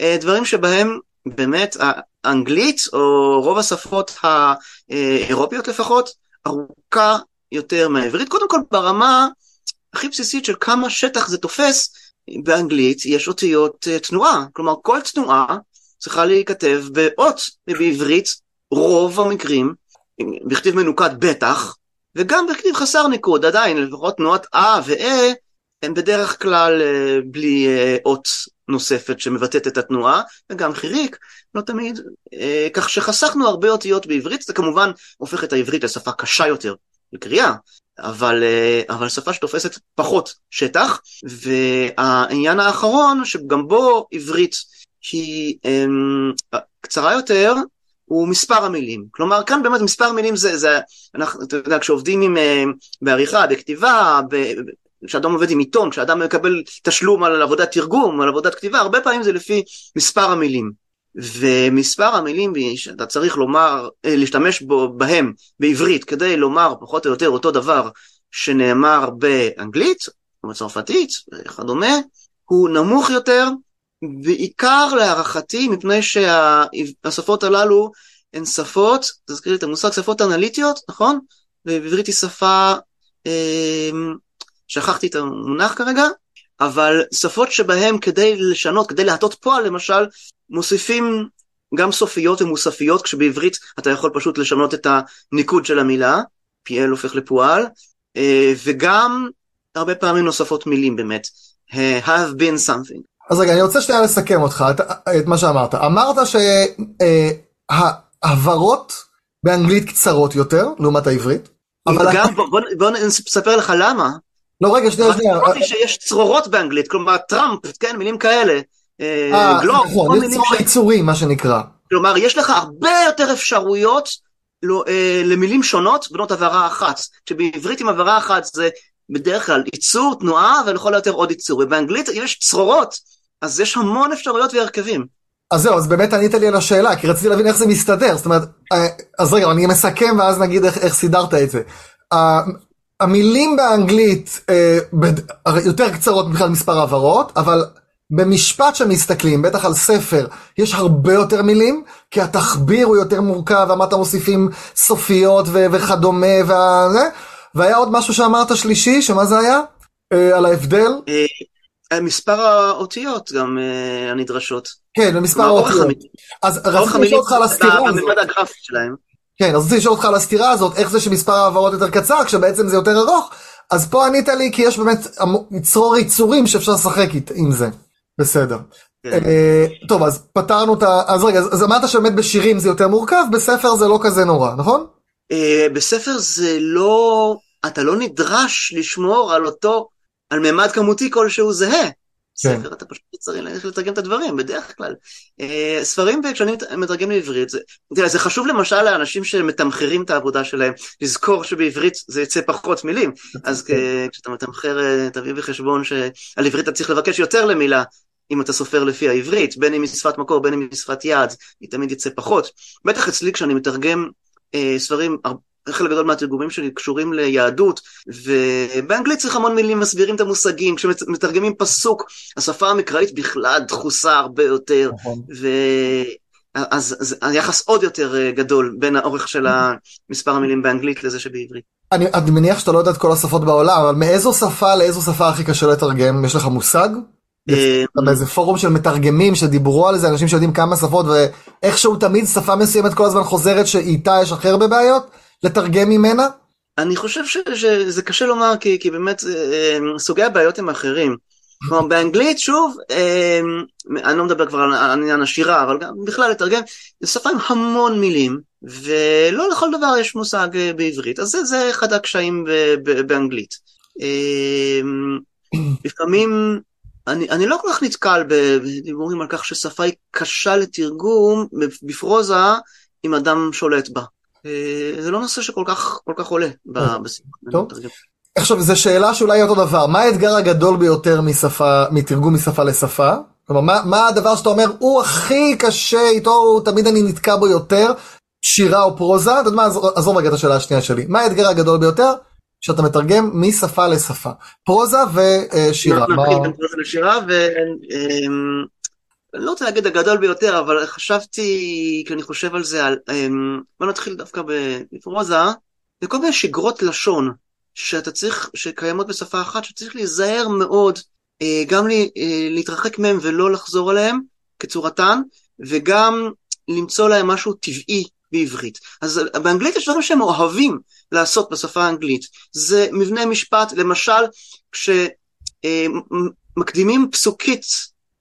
הדברים שבהם באמת האנגלית, או רוב השפות האירופיות לפחות, ארוכה יותר מהעברית. קודם כל ברמה הכי בסיסית של כמה שטח זה תופס, באנגלית יש אותיות אה, תנועה. כלומר, כל תנועה צריכה להיכתב באות, ובעברית רוב המקרים, בכתיב מנוקד בטח, וגם בכתיב חסר ניקוד עדיין, לפחות תנועת אה ואה, הם בדרך כלל אה, בלי אה, אות נוספת שמבטאת את התנועה, וגם חיריק, לא תמיד, אה, כך שחסכנו הרבה אותיות בעברית, זה כמובן הופך את העברית לשפה קשה יותר לקריאה, אבל, אבל שפה שתופסת פחות שטח, והעניין האחרון, שגם בו עברית היא קצרה יותר, הוא מספר המילים. כלומר, כאן באמת מספר המילים זה, זה אנחנו, אתה יודע, כשעובדים עם, בעריכה, בכתיבה, כשאדם עובד עם עיתון, כשאדם מקבל תשלום על עבודת תרגום, על עבודת כתיבה, הרבה פעמים זה לפי מספר המילים. ומספר המילים שאתה צריך לומר, אה, להשתמש בו, בהם בעברית כדי לומר פחות או יותר אותו דבר שנאמר באנגלית או בצרפתית וכדומה, הוא נמוך יותר, בעיקר להערכתי מפני שהשפות הללו הן שפות, תזכיר לי את המושג, שפות אנליטיות, נכון? ובעברית היא שפה אה, שכחתי את המונח כרגע, אבל שפות שבהן כדי לשנות, כדי להטות פועל למשל, מוסיפים גם סופיות ומוספיות, כשבעברית אתה יכול פשוט לשנות את הניקוד של המילה, PL הופך לפועל, אה, וגם הרבה פעמים נוספות מילים באמת, have been something. אז רגע, אני רוצה שנייה לסכם אותך, את, את מה שאמרת. אמרת שההברות אה, באנגלית קצרות יותר, לעומת העברית. אבל גם, בוא, בוא, בוא נספר לך למה. לא רגע שנייה שנייה. אמרתי שיש צרורות באנגלית, כלומר טראמפ, כן, מילים כאלה. אה, אה נכון, יש צרור יצורים מה שנקרא. כלומר יש לך הרבה יותר אפשרויות לא, אה, למילים שונות בנות עברה אחת. כשבעברית עם עברה אחת זה בדרך כלל ייצור, תנועה ולכל היותר עוד ייצור. ובאנגלית יש צרורות, אז יש המון אפשרויות והרכבים. אז זהו, אז באמת ענית לי על השאלה, כי רציתי להבין איך זה מסתדר, זאת אומרת, אה, אז רגע, אני מסכם ואז נגיד איך, איך סידרת את זה. המילים באנגלית אה. יותר קצרות מבחינת מספר העברות, אבל במשפט שמסתכלים, בטח על ספר, יש הרבה יותר מילים, כי התחביר הוא יותר מורכב, אמרת מוסיפים סופיות ו- וכדומה, וה... והיה עוד משהו שאמרת שלישי, שמה זה היה? אה, על ההבדל? אה, מספר האותיות גם אה, הנדרשות. כן, ומספר האותיות. אז רציתי לשאול אותך על הסתירה הזאת. בממד הגרפי שלהם. כן, אז רציתי לשאול אותך על הסתירה הזאת, איך זה שמספר העברות יותר קצר, כשבעצם זה יותר ארוך, אז פה ענית לי כי יש באמת צרור יצורים שאפשר לשחק עם זה. בסדר. כן. אה, טוב, אז פתרנו את ה... אז רגע, אז אמרת שבאמת בשירים זה יותר מורכב, בספר זה לא כזה נורא, נכון? בספר זה לא... אתה לא נדרש לשמור על אותו, על ממד כמותי כלשהו זהה. כן. ספר, אתה פשוט צריך לתרגם את הדברים, בדרך כלל. Uh, ספרים, כשאני מתרגם לעברית, זה, תראה, זה חשוב למשל לאנשים שמתמחרים את העבודה שלהם, לזכור שבעברית זה יצא פחות מילים. אז כן. כשאתה מתמחר, אה, תביא בחשבון שעל עברית אתה צריך לבקש יותר למילה. אם אתה סופר לפי העברית, בין אם היא שפת מקור, בין אם היא שפת יד, היא תמיד יצא פחות. בטח אצלי כשאני מתרגם אה, ספרים חלק גדול מהתרגומים שלי קשורים ליהדות, ובאנגלית צריך המון מילים מסבירים את המושגים, כשמתרגמים פסוק, השפה המקראית בכלל דחוסה הרבה יותר, נכון. אז, אז היחס עוד יותר אה, גדול בין האורך של מספר המילים באנגלית לזה שבעברית. אני, אני מניח שאתה לא יודע את כל השפות בעולם, אבל מאיזו שפה לאיזו שפה הכי קשה לתרגם? יש לך מושג? אה, באיזה פורום של מתרגמים שדיברו על זה, אנשים שיודעים כמה שפות ואיכשהו תמיד שפה מסוימת כל הזמן חוזרת שאיתה יש הכי הרבה בעיות? לתרגם ממנה? אני חושב ש, שזה קשה לומר כי, כי באמת אה, אה, סוגי הבעיות הם אחרים. כלומר באנגלית שוב, אה, אני לא מדבר כבר על עניין השירה, אבל גם בכלל לתרגם, זו שפה עם המון מילים, ולא לכל דבר יש מושג בעברית, אז זה, זה אחד הקשיים באנגלית. לפעמים אני, אני לא כל כך נתקל בדיבורים על כך ששפה היא קשה לתרגום בפרוזה אם אדם שולט בה. אה, זה לא נושא שכל כך, כל כך עולה טוב. עכשיו, זו שאלה שאולי אותו דבר, מה האתגר הגדול ביותר משפה, מתרגום משפה לשפה? כלומר, מה, מה הדבר שאתה אומר, הוא הכי קשה, איתו תמיד אני נתקע בו יותר, שירה או פרוזה? אתה יודע מה, עזוב רגע את השאלה השנייה שלי. מה האתגר הגדול ביותר? שאתה מתרגם משפה לשפה. פרוזה ושירה. נתחיל בין פרוזה לשירה, אני לא רוצה להגיד הגדול ביותר, אבל חשבתי, כשאני חושב על זה, על, אמ, בוא נתחיל דווקא בפרוזה, זה כל מיני שגרות לשון שאתה צריך, שקיימות בשפה אחת, שצריך להיזהר מאוד, אה, גם אה, להתרחק מהם ולא לחזור עליהם כצורתן, וגם למצוא להם משהו טבעי בעברית. אז באנגלית יש דברים שהם אוהבים לעשות בשפה האנגלית. זה מבנה משפט, למשל, כש... אה, פסוקית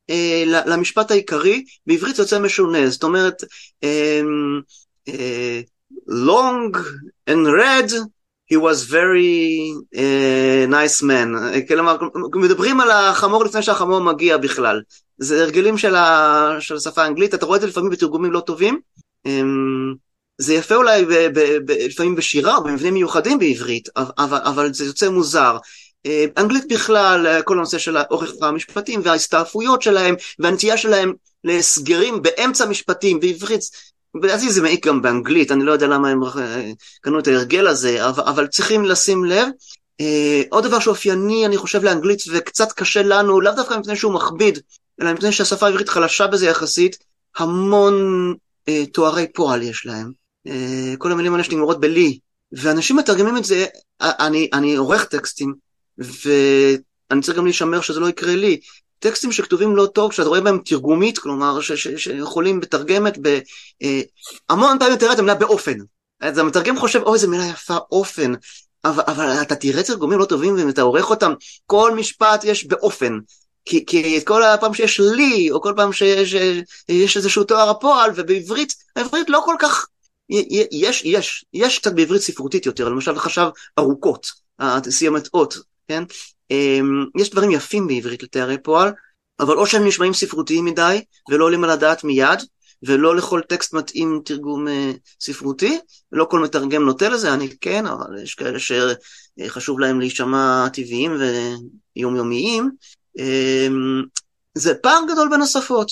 אה, למשפט העיקרי, בעברית זה יוצא משונה, זאת אומרת, אה, אה, long and red, he was very uh, nice man. כלומר, מדברים על החמור לפני שהחמור מגיע בכלל. זה הרגלים של, ה, של השפה האנגלית, אתה רואה את זה לפעמים בתרגומים לא טובים. Um, זה יפה אולי ב, ב, ב, לפעמים בשירה או במבנים מיוחדים בעברית, אבל, אבל זה יוצא מוזר. אה, אנגלית בכלל, אה, כל הנושא של אורך המשפטים וההסתעפויות שלהם והנטייה שלהם להסגרים באמצע משפטים בעברית, לדעתי זה מעיק גם באנגלית, אני לא יודע למה הם אה, קנו את ההרגל הזה, אבל, אבל צריכים לשים לב. עוד דבר שאופייני אני חושב לאנגלית וקצת קשה לנו, לאו דווקא מפני שהוא מכביד, אלא מפני שהשפה העברית חלשה בזה יחסית, המון תוארי פועל יש להם. כל המילים האלה שנגמרות בלי, ואנשים מתרגמים את זה, אני, אני עורך טקסטים, ואני צריך גם להישמר שזה לא יקרה לי. טקסטים שכתובים לא טוב, כשאתה רואה בהם תרגומית, כלומר שיכולים בתרגמת, ב, אה, המון פעמים תראה את המילה באופן. אז המתרגם חושב, אוי, איזה מילה יפה, אופן. אבל, אבל אתה תראה תרגומים לא טובים ואם אתה עורך אותם, כל משפט יש באופן. כי, כי כל פעם שיש לי, או כל פעם שיש שיש איזשהו תואר הפועל, ובעברית, העברית לא כל כך, יש, יש, יש קצת בעברית ספרותית יותר, למשל חשב ארוכות, סיימת אות, כן? אמ, יש דברים יפים בעברית לתארי פועל, אבל או שהם נשמעים ספרותיים מדי ולא עולים על הדעת מיד, ולא לכל טקסט מתאים תרגום אה, ספרותי, ולא כל מתרגם נוטה לזה, אני כן, אבל יש כאלה שחשוב להם להישמע טבעיים ויומיומיים. אמ, זה פער גדול בין השפות.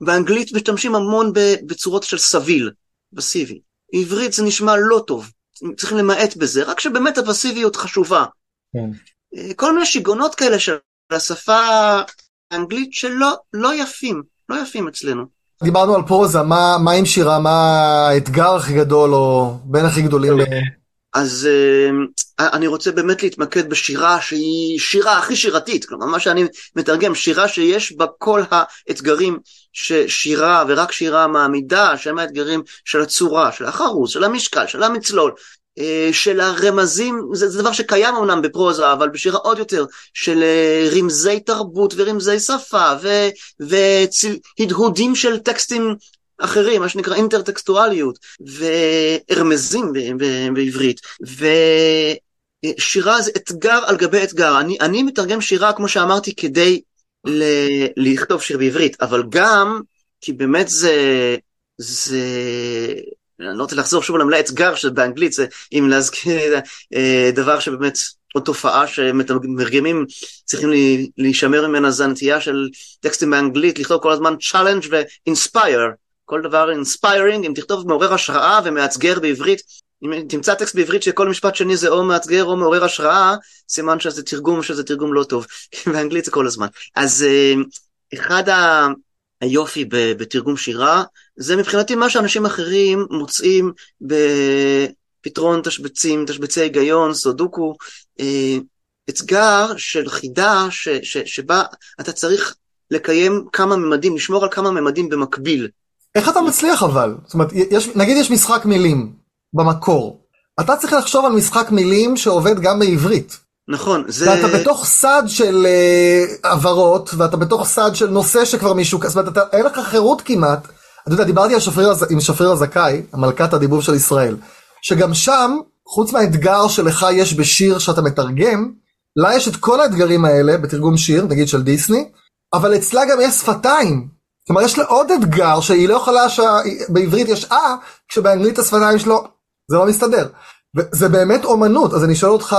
באנגלית משתמשים המון בצורות של סביל, פסיבי. עברית זה נשמע לא טוב, צריכים למעט בזה, רק שבאמת הפסיביות חשובה. כן. אה, כל מיני שיגעונות כאלה של השפה האנגלית שלא לא יפים, לא יפים אצלנו. דיברנו על פרוזה, מה, מה עם שירה, מה האתגר הכי גדול או בין הכי גדולים? אז uh, אני רוצה באמת להתמקד בשירה שהיא שירה הכי שירתית, כלומר מה שאני מתרגם, שירה שיש בה כל האתגרים ששירה ורק שירה מעמידה, שהם האתגרים של הצורה, של החרוז, של המשקל, של המצלול, אה, של הרמזים, זה, זה דבר שקיים אמנם בפרוזה, אבל בשירה עוד יותר, של אה, רמזי תרבות ורמזי שפה והדהודים של טקסטים אחרים, מה שנקרא אינטרטקסטואליות, ורמזים בעברית, ושירה זה אתגר על גבי אתגר. אני, אני מתרגם שירה, כמו שאמרתי, כדי ל, לכתוב שיר בעברית, אבל גם, כי באמת זה, זה אני לא רוצה לחזור שוב על המילה אתגר שבאנגלית זה אם להזכיר אה, דבר שבאמת עוד תופעה שמתרגמים צריכים להישמר ממנה זה הנטייה של טקסטים באנגלית לכתוב כל הזמן challenge ו-inspire כל דבר inspiring אם תכתוב מעורר השראה ומאתגר בעברית אם תמצא טקסט בעברית שכל משפט שני זה או מאתגר או מעורר השראה סימן שזה תרגום שזה תרגום לא טוב. באנגלית זה כל הזמן. אז אה, אחד ה... היופי בתרגום שירה, זה מבחינתי מה שאנשים אחרים מוצאים בפתרון תשבצים, תשבצי היגיון, סודוקו, אה, אתגר של חידה ש, ש, שבה אתה צריך לקיים כמה ממדים, לשמור על כמה ממדים במקביל. איך אתה מצליח אבל? זאת אומרת, יש, נגיד יש משחק מילים במקור, אתה צריך לחשוב על משחק מילים שעובד גם בעברית. נכון, זה... ואתה בתוך סד של uh, עברות, ואתה בתוך סד של נושא שכבר מישהו, זאת אומרת, אתה, אין לך חירות כמעט. אתה יודע, דיברתי שפריר, עם שפריר הזכאי, המלכת הדיבוב של ישראל, שגם שם, חוץ מהאתגר שלך יש בשיר שאתה מתרגם, לה יש את כל האתגרים האלה בתרגום שיר, נגיד של דיסני, אבל אצלה גם יש שפתיים. כלומר, יש לה עוד אתגר שהיא לא יכולה, שבעברית יש אה, כשבאנגלית השפתיים שלו, זה לא מסתדר. זה באמת אומנות, אז אני שואל אותך,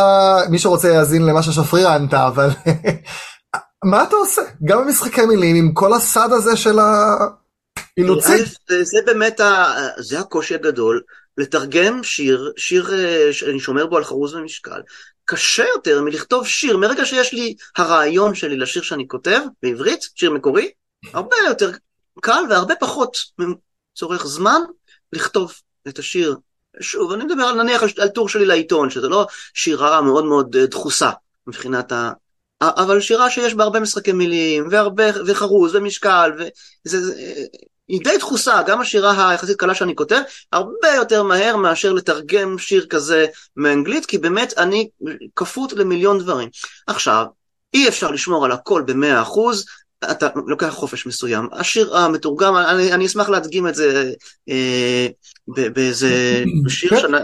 מי שרוצה להאזין למה ששפריר ענתה, אבל מה אתה עושה? גם במשחקי מילים, עם כל הסד הזה של האילוצים? זה באמת, ה... זה הקושי הגדול, לתרגם שיר, שיר אה, שאני שומר בו על חרוז ומשקל, קשה יותר מלכתוב שיר, מרגע שיש לי הרעיון שלי לשיר שאני כותב, בעברית, שיר מקורי, הרבה יותר קל והרבה פחות צורך זמן לכתוב את השיר שוב, אני מדבר נניח על טור שלי לעיתון, שזה לא שירה מאוד מאוד אה, דחוסה מבחינת ה... אבל שירה שיש בה הרבה משחקי מילים, והרבה, וחרוז, ומשקל, וזה... זה, היא די דחוסה, גם השירה היחסית קלה שאני כותב, הרבה יותר מהר מאשר לתרגם שיר כזה מאנגלית, כי באמת אני כפות למיליון דברים. עכשיו, אי אפשר לשמור על הכל במאה אחוז, אתה לוקח חופש מסוים. השיר המתורגם, אני, אני אשמח להדגים את זה אה, באיזה שיר כן. שנה.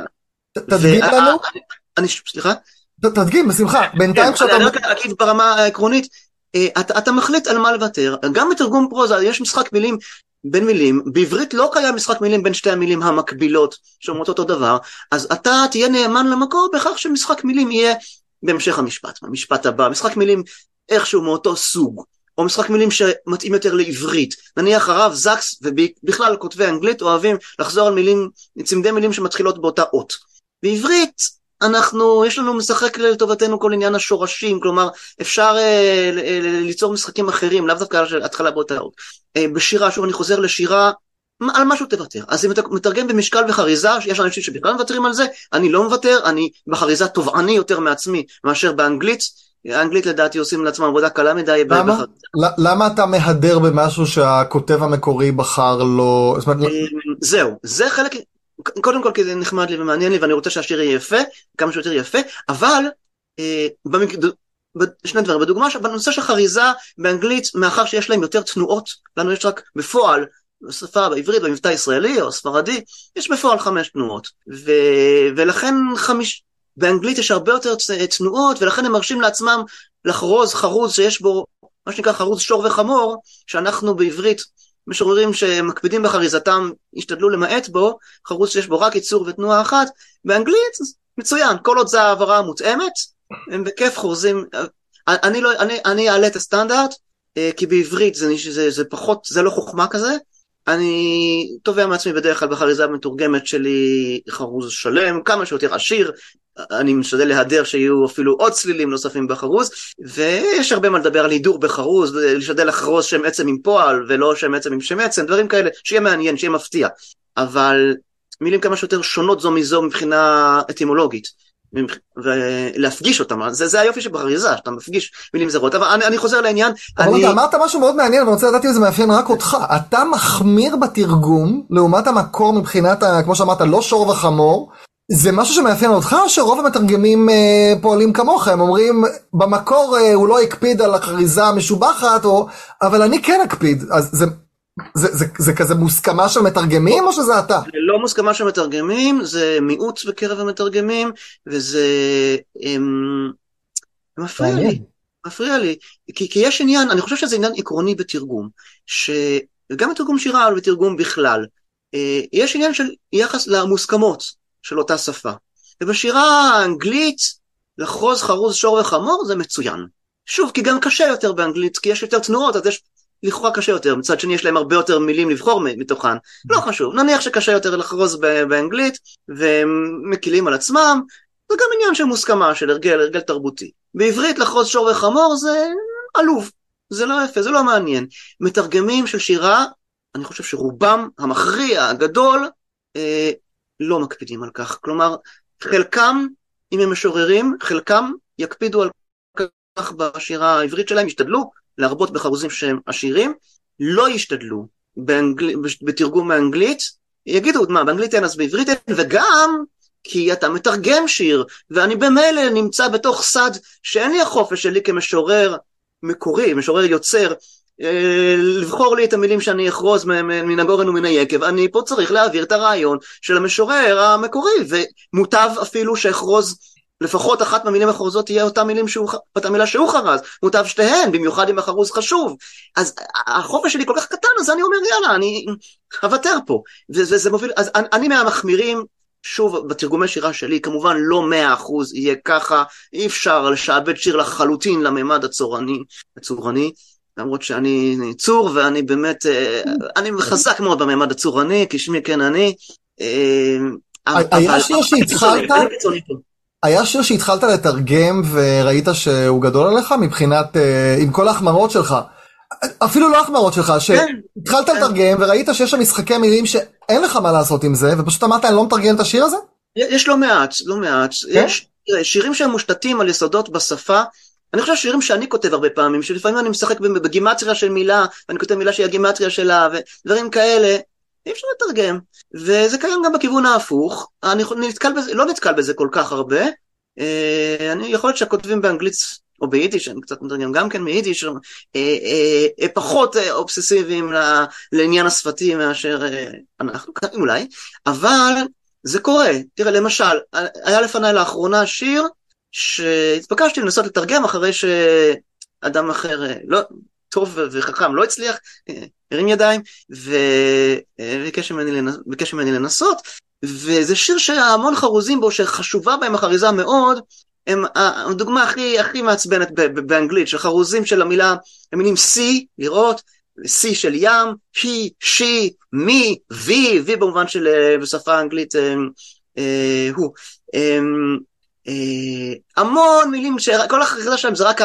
תדגים לנו? אני, אני, סליחה? תדגים, בשמחה. בינתיים כן, כשאתה... אני רק אגיד ברמה העקרונית, אה, אתה, אתה מחליט על מה לוותר, גם בתרגום פרוזה יש משחק מילים בין מילים, בעברית לא קיים משחק מילים בין שתי המילים המקבילות שאומרות אותו דבר, אז אתה תהיה נאמן למקור בכך שמשחק מילים יהיה בהמשך המשפט, במשפט הבא, משחק מילים איכשהו מאותו סוג, או משחק מילים שמתאים יותר לעברית, נניח הרב זקס ובכלל כותבי אנגלית אוהבים לחזור על מילים, צמדי מילים שמתחילות באותה אות. בעברית אנחנו, יש לנו משחק לטובתנו כל עניין השורשים, כלומר אפשר אה, ל- ל- ליצור משחקים אחרים, לאו דווקא של התחלה באותה אות. אה, בשירה, שוב אני חוזר לשירה, על משהו תוותר. אז אם אתה מתרגם במשקל וחריזה, יש אנשים שבכלל מוותרים על זה, אני לא מוותר, אני בחריזה תובעני יותר מעצמי מאשר באנגלית. האנגלית לדעתי עושים לעצמם עבודה קלה מדי. למה? ל- למה אתה מהדר במשהו שהכותב המקורי בחר לא... אומרת, אמ, זהו, זה חלק, קודם כל כי זה נחמד לי ומעניין לי ואני רוצה שהשיר יהיה יפה, כמה שיותר יפה, אבל אה, במק... ד- ב- שני דברים, בדוגמה, בנושא של חריזה באנגלית, מאחר שיש להם יותר תנועות, לנו יש רק בפועל, בשפה בעברית, במבטא ישראלי או ספרדי, יש בפועל חמש תנועות, ו... ולכן חמיש... באנגלית יש הרבה יותר צ- תנועות, ולכן הם מרשים לעצמם לחרוז חרוז שיש בו, מה שנקרא חרוז שור וחמור, שאנחנו בעברית משוררים שמקפידים בחריזתם ישתדלו למעט בו, חרוז שיש בו רק ייצור ותנועה אחת, באנגלית מצוין, כל עוד זה העברה מותאמת, הם בכיף חורזים, אני, לא, אני, אני אעלה את הסטנדרט, אה, כי בעברית זה, זה, זה פחות, זה לא חוכמה כזה, אני תובע מעצמי בדרך כלל בחריזה המתורגמת שלי חרוז שלם, כמה שיותר עשיר, אני משתדל להדר שיהיו אפילו עוד צלילים נוספים בחרוז, ויש הרבה מה לדבר על הידור בחרוז, לשתדל לחרוז שם עצם עם פועל ולא שם עצם עם שם עצם, דברים כאלה, שיהיה מעניין, שיהיה מפתיע. אבל מילים כמה שיותר שונות זו מזו מבחינה אטימולוגית. ולהפגיש אותם, זה, זה היופי שבחריזה, שאתה מפגיש מילים זרות, אבל אני, אני חוזר לעניין, אבל אני... אמרת משהו מאוד מעניין, ואני רוצה לדעת אם זה מאפיין רק אותך. אתה מחמיר בתרגום לעומת המקור מבחינת, כמו שאמרת, לא שור וחמור. זה משהו שמאפיין אותך, או שרוב המתרגמים אה, פועלים כמוך? הם אומרים, במקור אה, הוא לא הקפיד על החריזה המשובחת, או, אבל אני כן אקפיד. אז זה, זה, זה, זה, זה כזה מוסכמה של מתרגמים, או שזה אתה? זה לא מוסכמה של מתרגמים, זה מיעוט בקרב המתרגמים, וזה... אמ, מפריע לי. מפריע לי, כי, כי יש עניין, אני חושב שזה עניין עקרוני בתרגום, שגם בתרגום שירה, אבל בתרגום בכלל, אה, יש עניין של יחס למוסכמות של אותה שפה. ובשירה האנגלית, לחרוז חרוז שור וחמור זה מצוין. שוב, כי גם קשה יותר באנגלית, כי יש יותר תנועות, אז יש לכאורה קשה יותר. מצד שני, יש להם הרבה יותר מילים לבחור מתוכן. לא חשוב, נניח שקשה יותר לחרוז באנגלית, והם מקילים על עצמם, זה גם עניין של מוסכמה, של הרגל, הרגל תרבותי. בעברית לחרוז שור וחמור זה עלוב, זה לא יפה, זה לא מעניין. מתרגמים של שירה, אני חושב שרובם המכריע, הגדול, אה, לא מקפידים על כך. כלומר, חלקם, אם הם משוררים, חלקם יקפידו על כך בשירה העברית שלהם, ישתדלו להרבות בחרוזים שהם עשירים, לא ישתדלו באנגל... בתרגום מאנגלית, יגידו, מה, באנגלית אין אז בעברית אין, וגם כי אתה מתרגם שיר, ואני במילא נמצא בתוך סד שאין לי החופש שלי כמשורר מקורי, משורר יוצר, לבחור לי את המילים שאני מ- מן הגורן ומן היקב, אני פה צריך להעביר את הרעיון של המשורר המקורי, ומוטב אפילו שאחרוז לפחות אחת מהמילים החרוזות תהיה אותה מילים שהוא, אותה מילה שהוא חרז, מוטב שתיהן, במיוחד אם החרוז חשוב. אז החופש שלי כל כך קטן, אז אני אומר יאללה, אני אוותר פה. וזה זה מוביל, אז אני, אני מהמחמירים, שוב, בתרגומי שירה שלי, כמובן לא מאה אחוז יהיה ככה, אי אפשר לשעבד שיר לחלוטין לממד הצורני, הצורני, למרות שאני צור ואני באמת, אה, אני חזק מאוד בממד הצורני, כשמי כן אני. אה, היה שיר שהתחלת? היה שיר שהתחלת לתרגם וראית שהוא גדול עליך מבחינת, אה, עם כל ההחמרות שלך. אפילו לא החמרות שלך, שהתחלת כן. לתרגם וראית שיש שם משחקי מילים שאין לך מה לעשות עם זה, ופשוט אמרת אני לא מתרגם את השיר הזה? יש לא מעט, לא מעט. כן? יש שירים שהם מושתתים על יסודות בשפה. אני חושב שירים שאני כותב הרבה פעמים, שלפעמים אני משחק בגימטריה של מילה, ואני כותב מילה שהיא הגימטריה שלה, ודברים כאלה, אי אפשר לתרגם. וזה קיים גם בכיוון ההפוך. אני נתקל בזה, לא נתקל בזה כל כך הרבה. אה, אני יכול להיות שהכותבים באנגלית או ביידיש, אני קצת מתרגם גם כן מיידיש, אה, אה, אה, פחות אה, אובססיביים לעניין השפתי מאשר אה, אנחנו כאן אולי, אבל זה קורה. תראה, למשל, היה לפניי לאחרונה שיר שהתבקשתי לנסות לתרגם אחרי שאדם אחר, אה, לא, טוב וחכם לא הצליח, אה, הרים ידיים, וביקש ממני, לנס, ממני לנסות, וזה שיר שהמון חרוזים בו, שחשובה בהם החריזה מאוד, הם הדוגמה הכי, הכי מעצבנת באנגלית, של חרוזים של המילה, המילים C, לראות, C של ים, he, she, me, we, we במובן של אה, בשפה האנגלית הוא. המון מילים, כל החריזה שלהם זה רק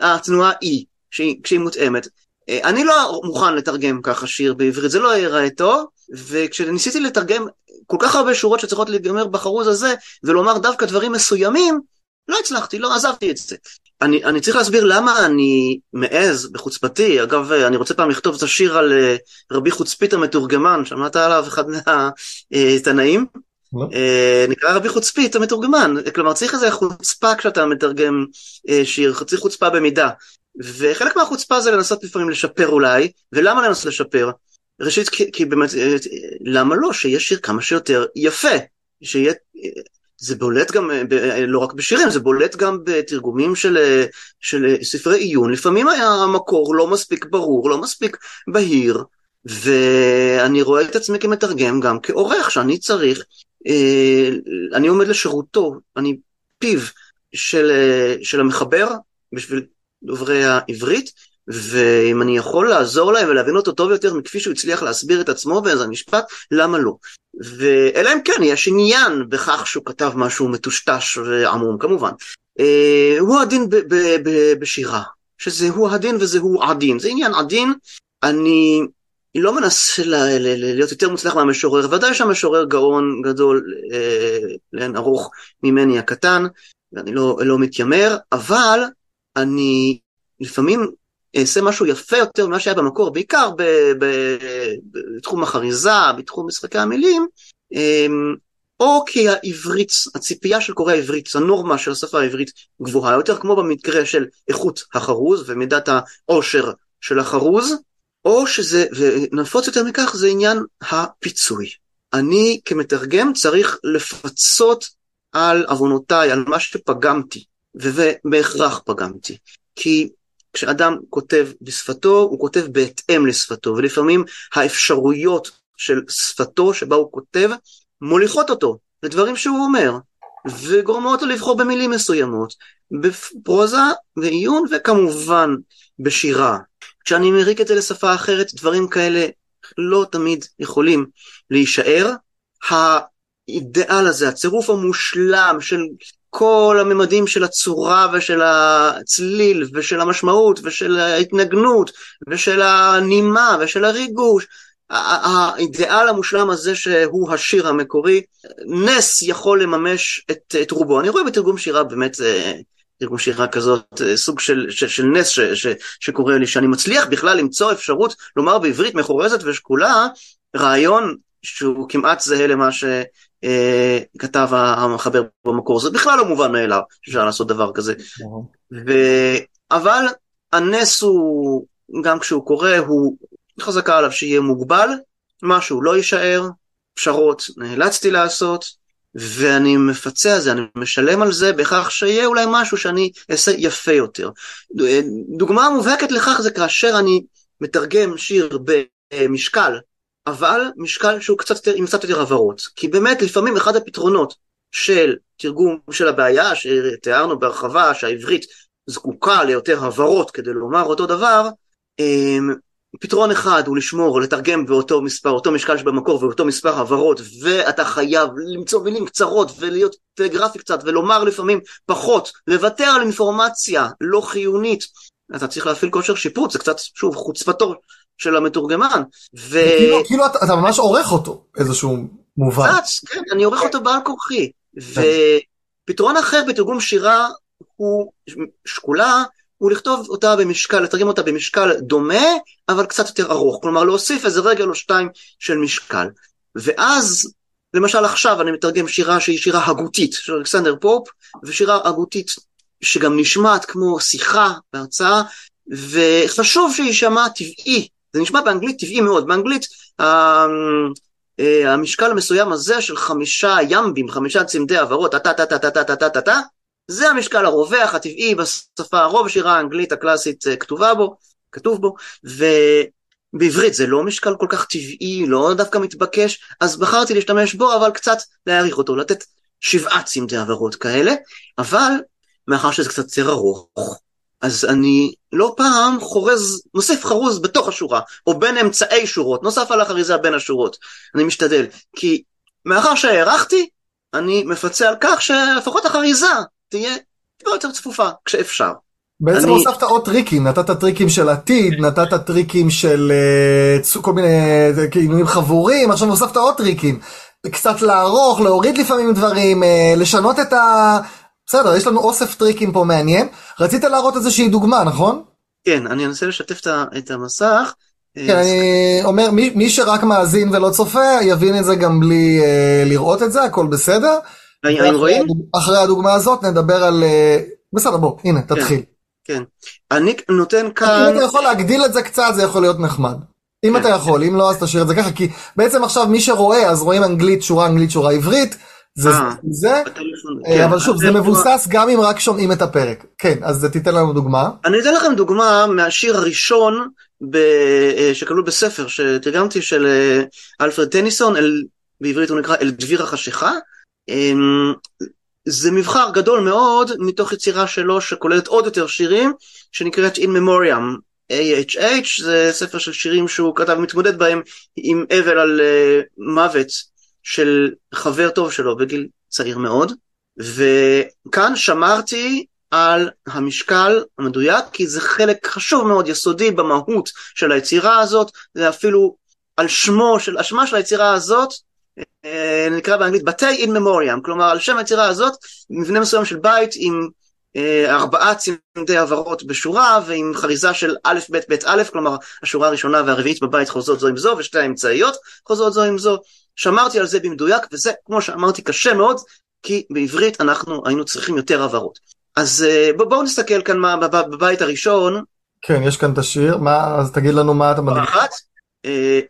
התנועה E, כשהיא מותאמת. אני לא מוכן לתרגם ככה שיר בעברית, זה לא ייראה טוב, וכשניסיתי לתרגם כל כך הרבה שורות שצריכות להיגמר בחרוז הזה, ולומר דווקא דברים מסוימים, לא הצלחתי, לא עזבתי את זה. אני, אני צריך להסביר למה אני מעז בחוצפתי, אגב אני רוצה פעם לכתוב את השיר על uh, רבי חוצפית המתורגמן, שמעת עליו אחד מהתנאים? לא. Uh, נקרא רבי חוצפית המתורגמן, כלומר צריך איזה חוצפה כשאתה מתרגם uh, שיר, צריך חוצפה במידה. וחלק מהחוצפה זה לנסות לפעמים לשפר אולי, ולמה לנסות לשפר? ראשית כי, כי באמת, למה לא? שיהיה שיר כמה שיותר יפה, שיהיה זה בולט גם, אה, לא רק בשירים, זה בולט גם בתרגומים של, אה, של ספרי עיון. לפעמים המקור לא מספיק ברור, לא מספיק בהיר, ואני רואה את עצמי כמתרגם גם כעורך, שאני צריך, אה, אני עומד לשירותו, אני פיו של, של המחבר בשביל דוברי העברית, ואם אני יכול לעזור להם ולהבין אותו טוב יותר מכפי שהוא הצליח להסביר את עצמו באיזה משפט, למה לא? ואלא אם כן יש עניין בכך שהוא כתב משהו מטושטש ועמום כמובן. אה, הוא הדין בשירה, שזה הוא הדין וזה הוא עדין, זה עניין עדין, אני לא מנסה להיות יותר מוצלח מהמשורר, ודאי שהמשורר גאון גדול אה, לאין ארוך ממני הקטן, ואני לא, לא מתיימר, אבל אני לפעמים אעשה משהו יפה יותר ממה שהיה במקור, בעיקר בתחום החריזה, בתחום משחקי המילים, אמ, או כי העברית, הציפייה של קוראי העברית, הנורמה של השפה העברית גבוהה יותר, כמו במקרה של איכות החרוז ומידת העושר של החרוז, או שזה, ונפוץ יותר מכך, זה עניין הפיצוי. אני כמתרגם צריך לפצות על עוונותיי, על מה שפגמתי, ובהכרח פגמתי. כי כשאדם כותב בשפתו, הוא כותב בהתאם לשפתו, ולפעמים האפשרויות של שפתו שבה הוא כותב, מוליכות אותו לדברים שהוא אומר, וגורמות לו לבחור במילים מסוימות, בפרוזה ועיון וכמובן בשירה. כשאני מריק את זה לשפה אחרת, דברים כאלה לא תמיד יכולים להישאר. האידאל הזה, הצירוף המושלם של כל הממדים של הצורה ושל הצליל ושל המשמעות ושל ההתנגנות ושל הנימה ושל הריגוש. האידיאל המושלם הזה שהוא השיר המקורי, נס יכול לממש את, את רובו. אני רואה בתרגום שירה באמת תרגום שירה כזאת, אה, סוג של, של, של נס ש, ש, שקורה לי, שאני מצליח בכלל למצוא אפשרות לומר בעברית מחורזת ושקולה רעיון שהוא כמעט זהה למה ש... אה, המחבר במקור, זה בכלל לא מובן מאליו שאפשר לעשות דבר כזה. ו... אבל הנס הוא, גם כשהוא קורה, הוא חזקה עליו שיהיה מוגבל, משהו לא יישאר, פשרות נאלצתי לעשות, ואני מפצה על זה, אני משלם על זה בכך שיהיה אולי משהו שאני אעשה יפה יותר. דוגמה מובהקת לכך זה כאשר אני מתרגם שיר במשקל אבל משקל שהוא קצת יותר, עם קצת יותר הבהרות. כי באמת לפעמים אחד הפתרונות של תרגום של הבעיה שתיארנו בהרחבה, שהעברית זקוקה ליותר הבהרות כדי לומר אותו דבר, אמ, פתרון אחד הוא לשמור, לתרגם באותו מספר, אותו משקל שבמקור ואותו מספר הבהרות, ואתה חייב למצוא מילים קצרות ולהיות טלגרפי קצת ולומר לפעמים פחות, לוותר על אינפורמציה לא חיונית. אתה צריך להפעיל כושר שיפוט, זה קצת, שוב, חוצפתו של המתורגמן. ו... כאילו, כאילו אתה, אתה ממש עורך אותו איזשהו מובן. קצת, כן, אני עורך אותו בעל כורחי. כן. ופתרון אחר בתרגום שירה הוא שקולה, הוא לכתוב אותה במשקל, לתרגם אותה במשקל דומה, אבל קצת יותר ארוך. כלומר, להוסיף איזה רגל או שתיים של משקל. ואז, למשל עכשיו אני מתרגם שירה שהיא שירה הגותית של אלכסנדר פופ, ושירה הגותית שגם נשמעת כמו שיחה בהרצאה, וחשוב שיישמע טבעי, זה נשמע באנגלית טבעי מאוד, באנגלית המשקל המסוים הזה של חמישה ימבים, חמישה צמדי עברות, טה טה טה טה טה טה טה טה טה, זה המשקל הרווח הטבעי בשפה, רוב שירה האנגלית הקלאסית כתובה בו, כתוב בו, ובעברית זה לא משקל כל כך טבעי, לא דווקא מתבקש, אז בחרתי להשתמש בו, אבל קצת להעריך אותו, לתת שבעה צמדי עברות כאלה, אבל מאחר שזה קצת יותר ארוך, אז אני לא פעם חורז, מוסיף חרוז בתוך השורה, או בין אמצעי שורות, נוסף על החריזה בין השורות. אני משתדל, כי מאחר שהארכתי, אני מפצה על כך שלפחות החריזה תהיה טיפה יותר צפופה, כשאפשר. בעצם אני- הוספת עוד טריקים, נתת טריקים של עתיד, נתת טריקים של צ- כל מיני אה, כינויים חבורים, עכשיו הוספת עוד טריקים. קצת לערוך, להוריד לפעמים דברים, אה, לשנות את ה... בסדר, יש לנו אוסף טריקים פה מעניין. רצית להראות איזושהי דוגמה, נכון? כן, אני אנסה לשתף את המסך. כן, אני אומר, מי, מי שרק מאזין ולא צופה, יבין את זה גם בלי אה, לראות את זה, הכל בסדר. האם רואים? אחרי הדוגמה הזאת נדבר על... אה, בסדר, בוא, הנה, תתחיל. כן. אני נותן אם כאן, אתה יכול להגדיל את זה קצת זה יכול להיות נחמד. אם כן. אתה יכול, אם לא אז תשאיר את זה ככה, כי בעצם עכשיו מי שרואה אז רואים אנגלית שורה אנגלית שורה עברית, זה אה. זה, בטלפון, אה, כן. אבל שוב זה מבוסס גם אם רק שומעים את הפרק. כן, אז תיתן לנו דוגמה. אני אתן לכם דוגמה מהשיר הראשון ב... שכלול בספר שתרגמתי של אלפרד טניסון. בעברית הוא נקרא אל דביר החשיכה. אמ, זה מבחר גדול מאוד מתוך יצירה שלו שכוללת עוד יותר שירים שנקראת In Memoriam. AHH זה ספר של שירים שהוא כתב מתמודד בהם עם אבל על אה, מוות של חבר טוב שלו בגיל צעיר מאוד וכאן שמרתי על המשקל המדויק, כי זה חלק חשוב מאוד, יסודי במהות של היצירה הזאת, זה אפילו על שמו של, השמה של היצירה הזאת, נקרא באנגלית בתי in memoriam, כלומר על שם היצירה הזאת, מבנה מסוים של בית עם אה, ארבעה צמדי עברות בשורה, ועם חריזה של א' ב' ב' א', כלומר השורה הראשונה והרביעית בבית חוזרות זו עם זו, ושתי האמצעיות חוזרות זו עם זו. שמרתי על זה במדויק, וזה, כמו שאמרתי, קשה מאוד, כי בעברית אנחנו היינו צריכים יותר הבהרות. אז אה, בואו נסתכל כאן מה בב- בבית הראשון, כן, יש כאן את השיר, מה, אז תגיד לנו מה אתה מדגיש. אחת, אה,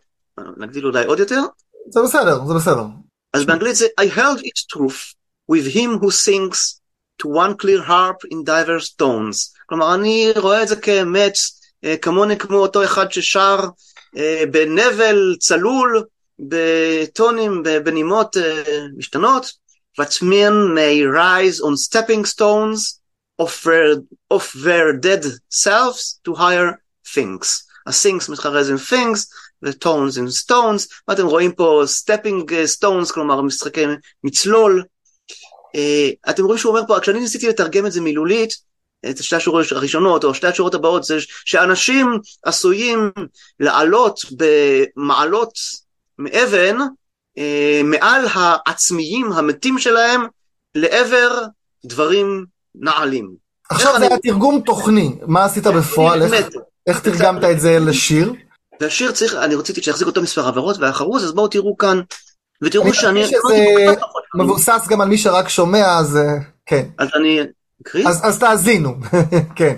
נגדיל אולי עוד יותר, זה בסדר, זה בסדר. אז באנגלית זה I held its truth with him who sings to one clear harp in diverse tones. כלומר אני רואה את זה כאמת, אה, כמוני כמו אותו אחד ששר אה, בנבל צלול, בטונים, ב- בנימות אה, משתנות. But men may rise on stepping stones of their, of their dead selves to higher things. ה-things מתחרז עם things ו-tones עם stones, ואתם רואים פה stepping stones, כלומר משחקי מצלול. Uh, אתם רואים שהוא אומר פה, כשאני ניסיתי לתרגם את זה מילולית, את שתי השורות הראשונות או שתי השורות הבאות, זה שאנשים עשויים לעלות במעלות מאבן, uh, מעל העצמיים המתים שלהם, לעבר דברים נעלים. עכשיו זה אני- היה תרגום תוכני, מה עשית בפועל, איך- איך תרגמת את זה לשיר? והשיר צריך, אני רציתי שיחזיק אותו מספר עבירות והחרוז, אז בואו תראו כאן, ותראו אני שאני... חושב שזה מבוסס גם על מי שרק שומע, אז אה, כן. אז אני אקריא. אז אז תאזינו, כן.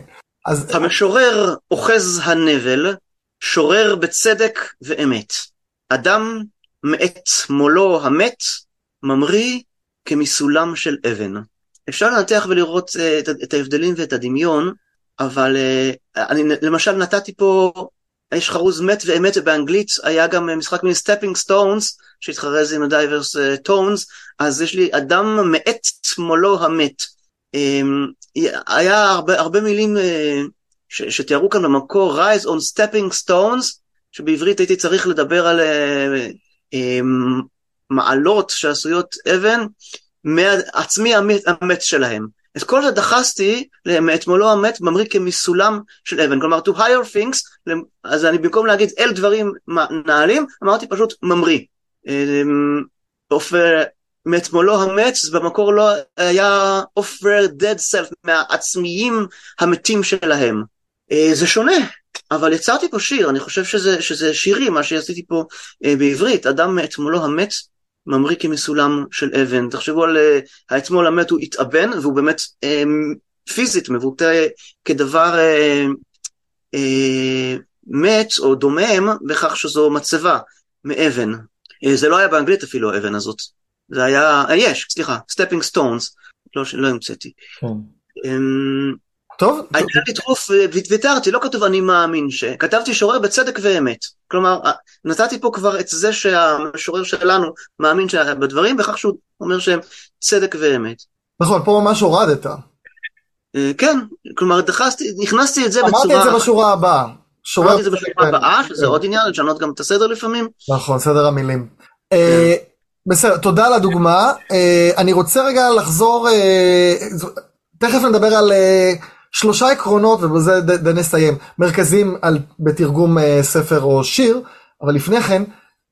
המשורר אוחז הנבל, שורר בצדק ואמת. אדם מאת מולו המת, ממריא כמסולם של אבן. אפשר לנתח ולראות אה, את, את ההבדלים ואת הדמיון, אבל אה, אני למשל נתתי פה, יש חרוז מת ואמת ובאנגלית היה גם אה, משחק מיני stepping stones, שהתחרז עם ה divers טונס, אז יש לי אדם מאת מולו המת. אמ, היה הרבה, הרבה מילים אה, ש, שתיארו כאן במקור, rise on stepping stones, שבעברית הייתי צריך לדבר על אה, אה, מעלות שעשויות אבן, מעצמי המת, המת שלהם. את כל זה דחסתי מאת מולו המת ממריא כמסולם של אבן, כלומר to higher things, אז אני במקום להגיד אל דברים נעלים, אמרתי פשוט ממריא. אמ, מאת מולו המת, במקור לא היה off their dead self, מהעצמיים המתים שלהם. אה, זה שונה, אבל יצרתי פה שיר, אני חושב שזה, שזה שירי, מה שעשיתי פה אה, בעברית, אדם מאת מולו המת, ממריא כמסולם של אבן. תחשבו על uh, האתמול המת הוא התאבן, והוא באמת um, פיזית מבוטא כדבר אה, אה, מת או דומם בכך שזו מצבה מאבן. אה, זה לא היה באנגלית אפילו האבן הזאת. זה היה, אה, יש, סליחה, stepping stones, לא, לא המצאתי. כן. טוב, היה לי דחוף אה, וויתרתי, לא כתוב אני מאמין ש... כתבתי שורר בצדק ואמת. כלומר, אה, נתתי פה כבר את זה שהמשורר שלנו מאמין בדברים, בכך שהוא אומר שהם צדק ואמת. נכון, פה ממש הורדת. אה, כן, כלומר, דחסתי, נכנסתי את זה אמרתי בצורה... את זה בשורה הבאה. שורר אמרתי את זה בשורה. הבאה, שזה כן. עוד עניין, לשנות גם את הסדר לפעמים. נכון, סדר המילים. אה, בסדר, תודה על הדוגמה. אני רוצה רגע לחזור, תכף נדבר על שלושה עקרונות, ובזה נסיים, מרכזיים על, בתרגום אה, ספר או שיר, אבל לפני כן,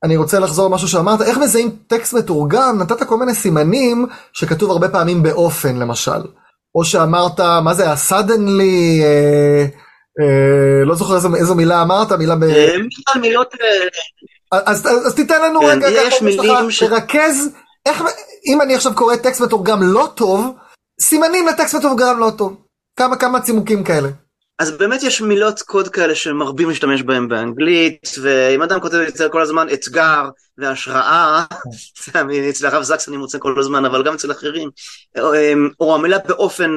אני רוצה לחזור למשהו שאמרת, איך מזהים טקסט מתורגם, נתת כל מיני סימנים שכתוב הרבה פעמים באופן למשל. או שאמרת, מה זה היה, suddenly, אה, אה, לא זוכר איזו, איזו מילה אמרת, מילה ב... אה, מילות... אה, אז, אז, אז תיתן לנו כן, רגע יש מילים ש- לרכז, איך, אם אני עכשיו קורא טקסט מתורגם לא טוב, סימנים לטקסט מתורגם לא טוב. כמה כמה צימוקים כאלה. אז באמת יש מילות קוד כאלה שמרבים להשתמש בהם באנגלית, ואם אדם כותב אצל כל הזמן אתגר והשראה, זה אצל הרב זקס אני מוצא כל הזמן, אבל גם אצל אחרים, או, או המילה באופן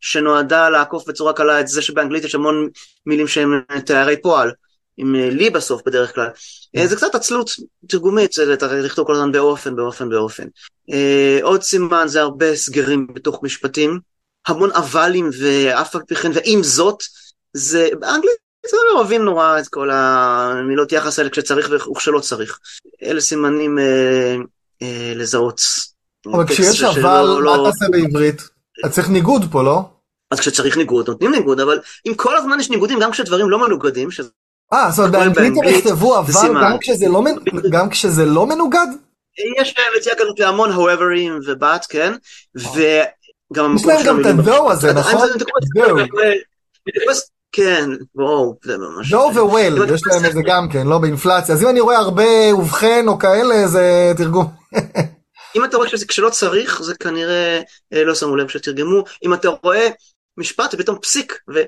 שנועדה לעקוף בצורה קלה את זה שבאנגלית יש המון מילים שהם תארי פועל, עם אה, לי בסוף בדרך כלל. אה, זה קצת עצלות תרגומית, זה לת- לכתוב כל הזמן באופן, באופן, באופן. אה, עוד סימן זה הרבה סגרים בתוך משפטים, המון אבלים ואף על פי כן, ועם זאת, זה, באנגלית זה אוהבים נורא את כל המילות יחס האלה כשצריך וכשלא צריך. אלה סימנים אה, אה, לזהות. אבל כשיש אבל, לא- מה תעשה בעברית? אז צריך ניגוד פה, לא? אז כשצריך ניגוד נותנים ניגוד, אבל אם כל הזמן יש ניגודים גם כשדברים לא מנוגדים, שזה אה, זאת אומרת באנגלית הם יכתבו אבל. גם כשזה לא גם כשזה לא מנוגד? יש להם נטייה כזאת להמון howeverים ובת, כן? וגם יש להם גם את המילים ה-though הזה, נכון? מתייחס- כן, וואו, זה ממש... אם אתה יש להם עושה- את זה גם כן, לא באינפלציה. אז אם אני רואה הרבה ובכן או כאלה, זה תרגום. אם אתה רואה כשלא צריך, זה כנראה אה, לא שמו לב שתרגמו. אם אתה רואה משפט ופתאום פסיק, ו...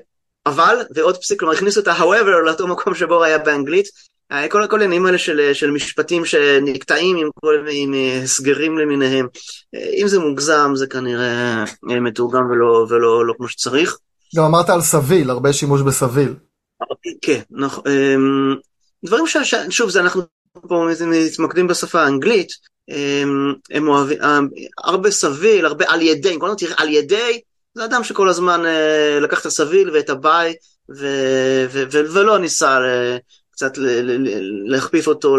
אבל, ועוד פסיק, כלומר הכניסו את ה-however לאותו מקום שבו היה באנגלית. אה, כל, כל העניינים האלה של, של משפטים שנקטעים עם, כל, עם אה, הסגרים למיניהם. אה, אם זה מוגזם, זה כנראה אה, מתורגם ולא, ולא לא כמו שצריך. גם אמרת על סביל, הרבה שימוש בסביל. כן, נכון. אמ, דברים ש... שוב, זה אנחנו פה מתמקדים בשפה האנגלית, אמ, הם אוהבים, הרבה סביל, הרבה על ידי, כל הזמן תראה על ידי, זה אדם שכל הזמן לקח את הסביל ואת הביי, ו... ו... ו... ולא ניסה. קצת להכפיף אותו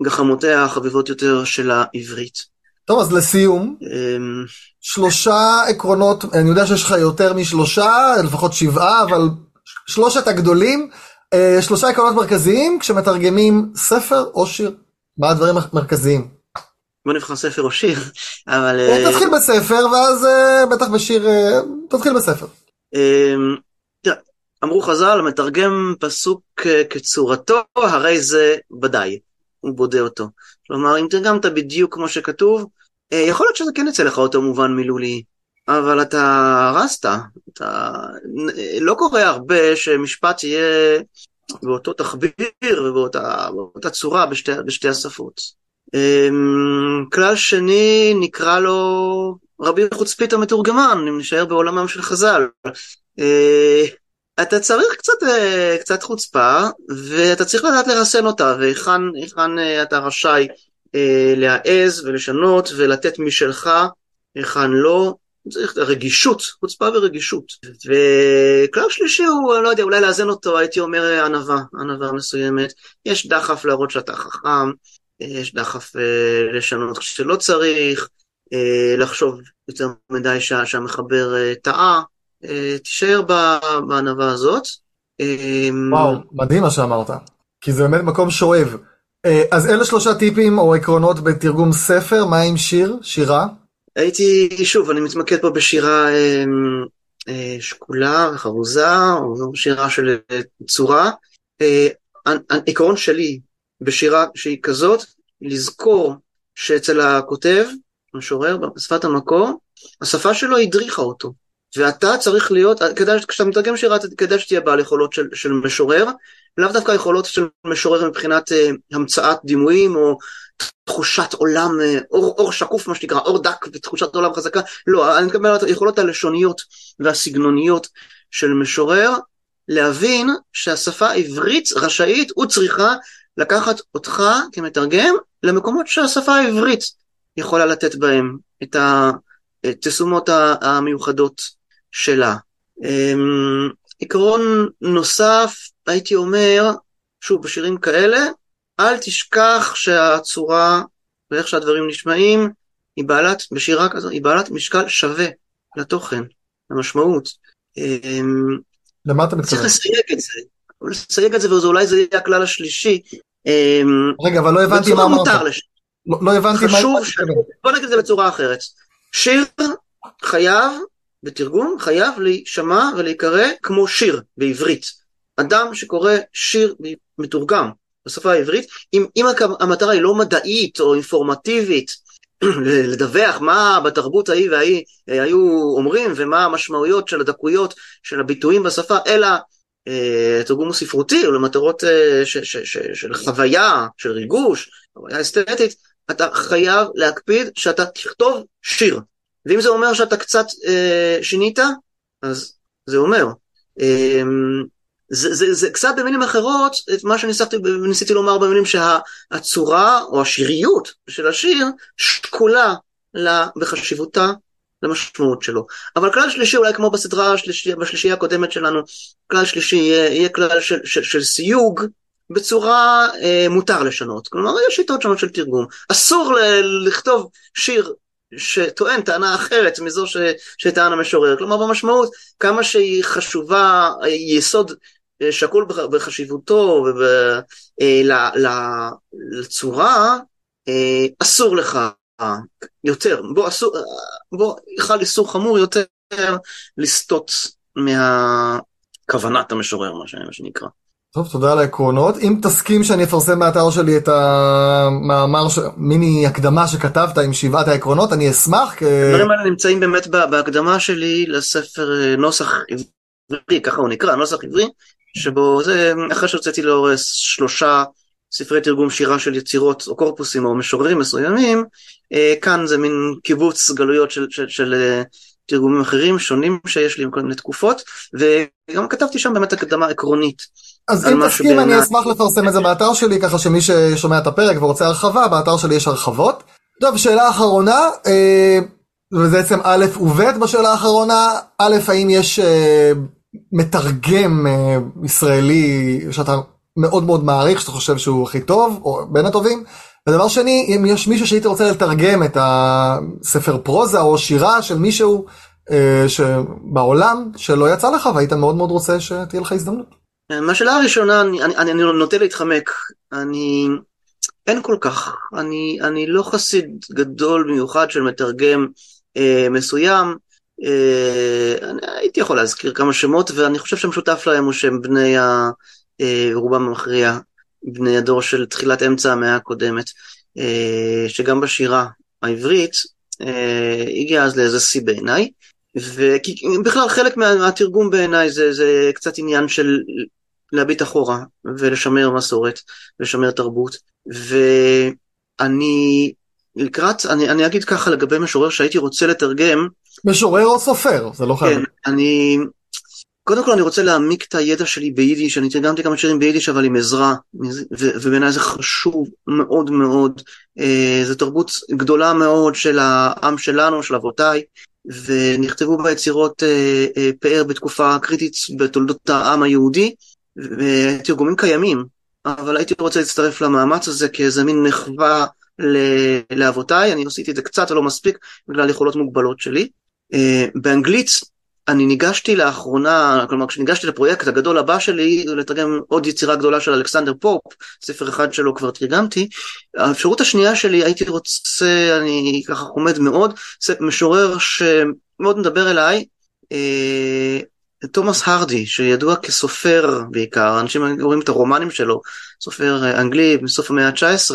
לגחמותיה החביבות יותר של העברית. טוב, אז לסיום, אמ, שלושה עקרונות, אני יודע שיש לך יותר משלושה, לפחות שבעה, אבל שלושת הגדולים, אה, שלושה עקרונות מרכזיים כשמתרגמים ספר או שיר. מה הדברים המרכזיים? בוא נבחר ספר או שיר, אבל... אה, תתחיל בספר, ואז אה, בטח בשיר, אה, תתחיל בספר. אמ, אמרו חז"ל, המתרגם פסוק אה, כצורתו, הרי זה ודאי, הוא בודה אותו. כלומר, אם תרגמת בדיוק כמו שכתוב, אה, יכול להיות שזה כן יצא לך אותו מובן מילולי, אבל אתה הרסת, אתה... לא קורה הרבה שמשפט יהיה באותו תחביר ובאותה באותה צורה בשתי, בשתי השפות. אמ, כלל שני נקרא לו רבי חוצפית המתורגמן, אם נשאר בעולמם של חז"ל. אתה צריך קצת, אה, קצת חוצפה, ואתה צריך לדעת לרסן אותה, והיכן היכן, אה, אתה רשאי אה, להעז ולשנות ולתת משלך, היכן לא. צריך רגישות, חוצפה ורגישות. וכלל שלישי הוא, לא יודע, אולי לאזן אותו, הייתי אומר ענווה, ענווה מסוימת. יש דחף להראות שאתה חכם, יש דחף אה, לשנות כשלא צריך, אה, לחשוב יותר מדי שה, שהמחבר אה, טעה, תישאר ב- בענווה הזאת. אה, וואו, מדהים מה שאמרת. כי זה באמת מקום שואב. אה, אז אלה שלושה טיפים או עקרונות בתרגום ספר, מה עם שיר? שירה? הייתי, שוב, אני מתמקד פה בשירה אה, אה, שקולה וחרוזה, או שירה של אה, צורה. אה, העיקרון שלי בשירה שהיא כזאת, לזכור שאצל הכותב, המשורר, בשפת המקור, השפה שלו הדריכה אותו. ואתה צריך להיות, כדאי, כשאתה מתרגם שירה, כדאי שתהיה בעל יכולות של, של משורר, לאו דווקא יכולות של משורר מבחינת uh, המצאת דימויים או תחושת עולם, uh, אור, אור שקוף מה שנקרא, אור דק ותחושת עולם חזקה, לא, אני מקבל את היכולות הלשוניות והסגנוניות של משורר, להבין שהשפה העברית רשאית וצריכה לקחת אותך כמתרגם למקומות שהשפה העברית יכולה לתת בהם את התשומות המיוחדות שלה. אמ, עקרון נוסף, הייתי אומר, שוב, בשירים כאלה, אל תשכח שהצורה ואיך שהדברים נשמעים, היא בעלת, בשירה כזו, היא בעלת משקל שווה לתוכן, למשמעות. אמ, למה אתה מתכוון? צריך לסייג את זה. לסייג את זה, ואולי זה יהיה הכלל השלישי. אמ, רגע, אבל לא הבנתי מה אמרת. לא, לא הבנתי מה... חשוב ש... בוא נגיד את זה בצורה אחרת. שיר חייב, בתרגום, חייב להישמע ולהיקרא כמו שיר בעברית. אדם שקורא שיר מתורגם בשפה העברית, אם, אם המטרה היא לא מדעית או אינפורמטיבית, לדווח מה בתרבות ההיא וההיא אה, היו אומרים ומה המשמעויות של הדקויות של הביטויים בשפה, אלא אה, תרגום ספרותי או למטרות אה, ש, ש, ש, של חוויה, של ריגוש, חוויה אסתטית, אתה חייב להקפיד שאתה תכתוב שיר. ואם זה אומר שאתה קצת אה, שינית, אז זה אומר. אה, זה, זה, זה קצת במילים אחרות, את מה שניסיתי לומר במילים שהצורה או השיריות של השיר שקולה לה בחשיבותה למשמעות שלו. אבל כלל שלישי אולי כמו בסדרה השלישי, בשלישייה הקודמת שלנו, כלל שלישי יהיה, יהיה כלל של, של, של סיוג בצורה אה, מותר לשנות. כלומר יש שיטות שונות של תרגום. אסור ל- לכתוב שיר שטוען טענה אחרת מזו ש, שטען המשורר. כלומר במשמעות כמה שהיא חשובה, יסוד אה, שקול בחשיבותו ולצורה, אה, אה, אסור לך יותר, בוא, אסור, בוא, חל איסור חמור יותר לסטות מהכוונת המשורר, מה שנקרא. טוב, תודה על העקרונות. אם תסכים שאני אפרסם באתר שלי את המאמר, ש... מיני הקדמה שכתבת עם שבעת העקרונות, אני אשמח. הדברים האלה נמצאים באמת בהקדמה שלי לספר נוסח עברי, ככה הוא נקרא, נוסח עברי, שבו זה אחרי שהוצאתי לאור שלושה ספרי תרגום שירה של יצירות או קורפוסים או משוררים מסוימים, אה, כאן זה מין קיבוץ גלויות של, של, של אה, תרגומים אחרים שונים שיש לי עם כל מיני תקופות, וגם כתבתי שם באמת הקדמה עקרונית. אז אם תסכים שבאמת... אני אשמח לפרסם את זה באתר שלי, ככה שמי ששומע את הפרק ורוצה הרחבה, באתר שלי יש הרחבות. טוב, שאלה אחרונה, אה, וזה בעצם א' וב' בשאלה האחרונה, א', האם יש מתרגם ישראלי שאתה מאוד מאוד מעריך, שאתה חושב שהוא הכי טוב, או בין הטובים. ודבר שני, אם יש מישהו שהייתי רוצה לתרגם את הספר פרוזה או שירה של מישהו אה, שבעולם שלא יצא לך והיית מאוד מאוד רוצה שתהיה לך הזדמנות. מהשאלה הראשונה, אני, אני, אני נוטה להתחמק. אני... אין כל כך. אני, אני לא חסיד גדול במיוחד של מתרגם אה, מסוים. אה, אני הייתי יכול להזכיר כמה שמות, ואני חושב שהמשותף להם הוא שהם בני ה... אה, רובם המכריע בני הדור של תחילת אמצע המאה הקודמת, אה, שגם בשירה העברית אה, הגיע אז לאיזה שיא בעיניי, ובכלל חלק מה, מהתרגום בעיניי זה, זה קצת עניין של להביט אחורה ולשמר מסורת, לשמר תרבות, ואני לקראת, אני, אני אגיד ככה לגבי משורר שהייתי רוצה לתרגם. משורר או סופר? זה לא חייב. כן, אני קודם כל אני רוצה להעמיק את הידע שלי ביידיש, אני תרגמתי כמה שירים ביידיש אבל עם עזרה, ובעיניי זה חשוב מאוד מאוד, אה, זו תרבות גדולה מאוד של העם שלנו, של אבותיי, ונכתבו בה יצירות אה, אה, פאר בתקופה קריטית בתולדות העם היהודי, ותרגומים קיימים, אבל הייתי רוצה להצטרף למאמץ הזה כאיזה מין מחווה לאבותיי, אני עשיתי את זה קצת לא מספיק בגלל יכולות מוגבלות שלי. באנגלית אני ניגשתי לאחרונה, כלומר כשניגשתי לפרויקט הגדול הבא שלי, לתרגם עוד יצירה גדולה של אלכסנדר פופ, ספר אחד שלו כבר תרגמתי, האפשרות השנייה שלי הייתי רוצה, אני ככה עומד מאוד, משורר שמאוד מדבר אליי, אה, תומאס הרדי, שידוע כסופר בעיקר, אנשים רואים את הרומנים שלו, סופר אנגלי מסוף המאה ה-19,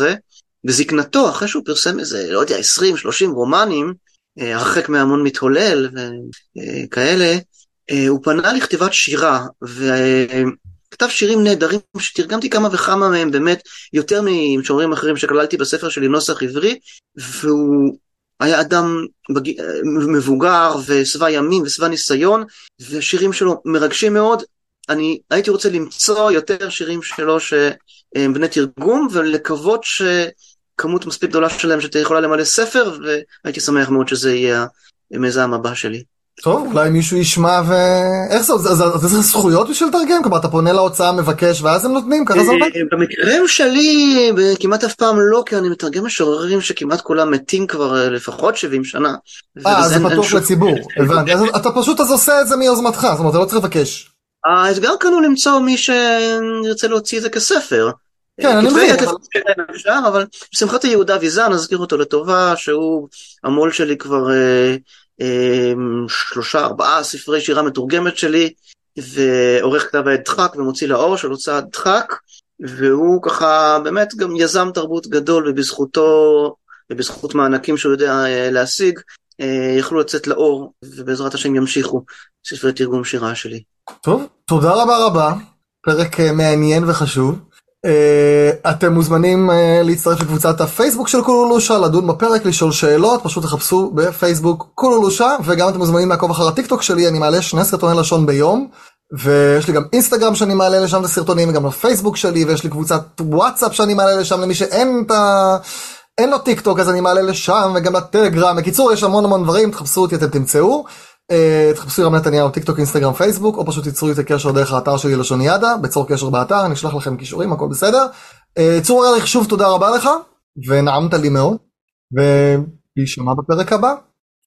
בזקנתו, אחרי שהוא פרסם איזה, לא יודע, 20-30 רומנים, הרחק מהמון מתהולל וכאלה, הוא פנה לכתיבת שירה, וכתב שירים נהדרים שתרגמתי כמה וכמה מהם באמת יותר ממשוררים אחרים שכללתי בספר שלי נוסח עברי, והוא היה אדם בג... מבוגר ושבע ימים ושבע ניסיון, והשירים שלו מרגשים מאוד. אני הייתי רוצה למצוא יותר שירים שלו שהם בני תרגום, ולקוות שכמות מספיק גדולה שלהם שתהיה יכולה למלא ספר, והייתי שמח מאוד שזה יהיה המיזם הבא שלי. טוב, אולי מישהו ישמע ו... איך זה, זה, זה, זה זכויות בשביל לתרגם? כלומר, אתה פונה להוצאה, מבקש, ואז הם נותנים, ככה זה עובד? אה, במקרה שלי, כמעט אף פעם לא, כי אני מתרגם משוררים שכמעט כולם מתים כבר אה, לפחות 70 שנה. אה, זה פתוח לציבור, הבנתי. אתה פשוט אז עושה את זה מיוזמתך, זאת אומרת, אתה לא צריך לבקש. האתגר כאן הוא למצוא מי שירצה להוציא את זה כספר. כן, אני מבין. אבל בשמחת יהודה ויזן, נזכיר אותו לטובה, שהוא המו"ל שלי כבר אה, אמ, שלושה ארבעה ספרי שירה מתורגמת שלי ועורך כתב העת דחק ומוציא לאור של הוצאת דחק והוא ככה באמת גם יזם תרבות גדול ובזכותו ובזכות מענקים שהוא יודע אה, להשיג אה, יכלו לצאת לאור ובעזרת השם ימשיכו ספרי תרגום שירה שלי. טוב, תודה רבה רבה, פרק אה, מעניין וחשוב. Uh, אתם מוזמנים uh, להצטרף לקבוצת הפייסבוק של קולולושה, לדון בפרק, לשאול שאלות, פשוט תחפשו בפייסבוק קולולושה, וגם אתם מוזמנים לעקוב אחר הטיק טוק שלי, אני מעלה שני סרטוני לשון ביום, ויש לי גם אינסטגרם שאני מעלה לשם את הסרטונים, וגם לפייסבוק שלי, ויש לי קבוצת וואטסאפ שאני מעלה לשם למי שאין את ה... אין לו טיק טוק אז אני מעלה לשם, וגם לטלגרם, בקיצור יש המון המון דברים, תחפשו אותי אתם תמצאו. אה, תחפשו רם נתניהו טיק טוק אינסטגרם פייסבוק או פשוט תיצרו איתי קשר דרך האתר שלי לשוניאדה בצור קשר באתר אני אשלח לכם קישורים הכל בסדר. אה, צור ארליך שוב תודה רבה לך ונעמת לי מאוד ונישמע בפרק הבא.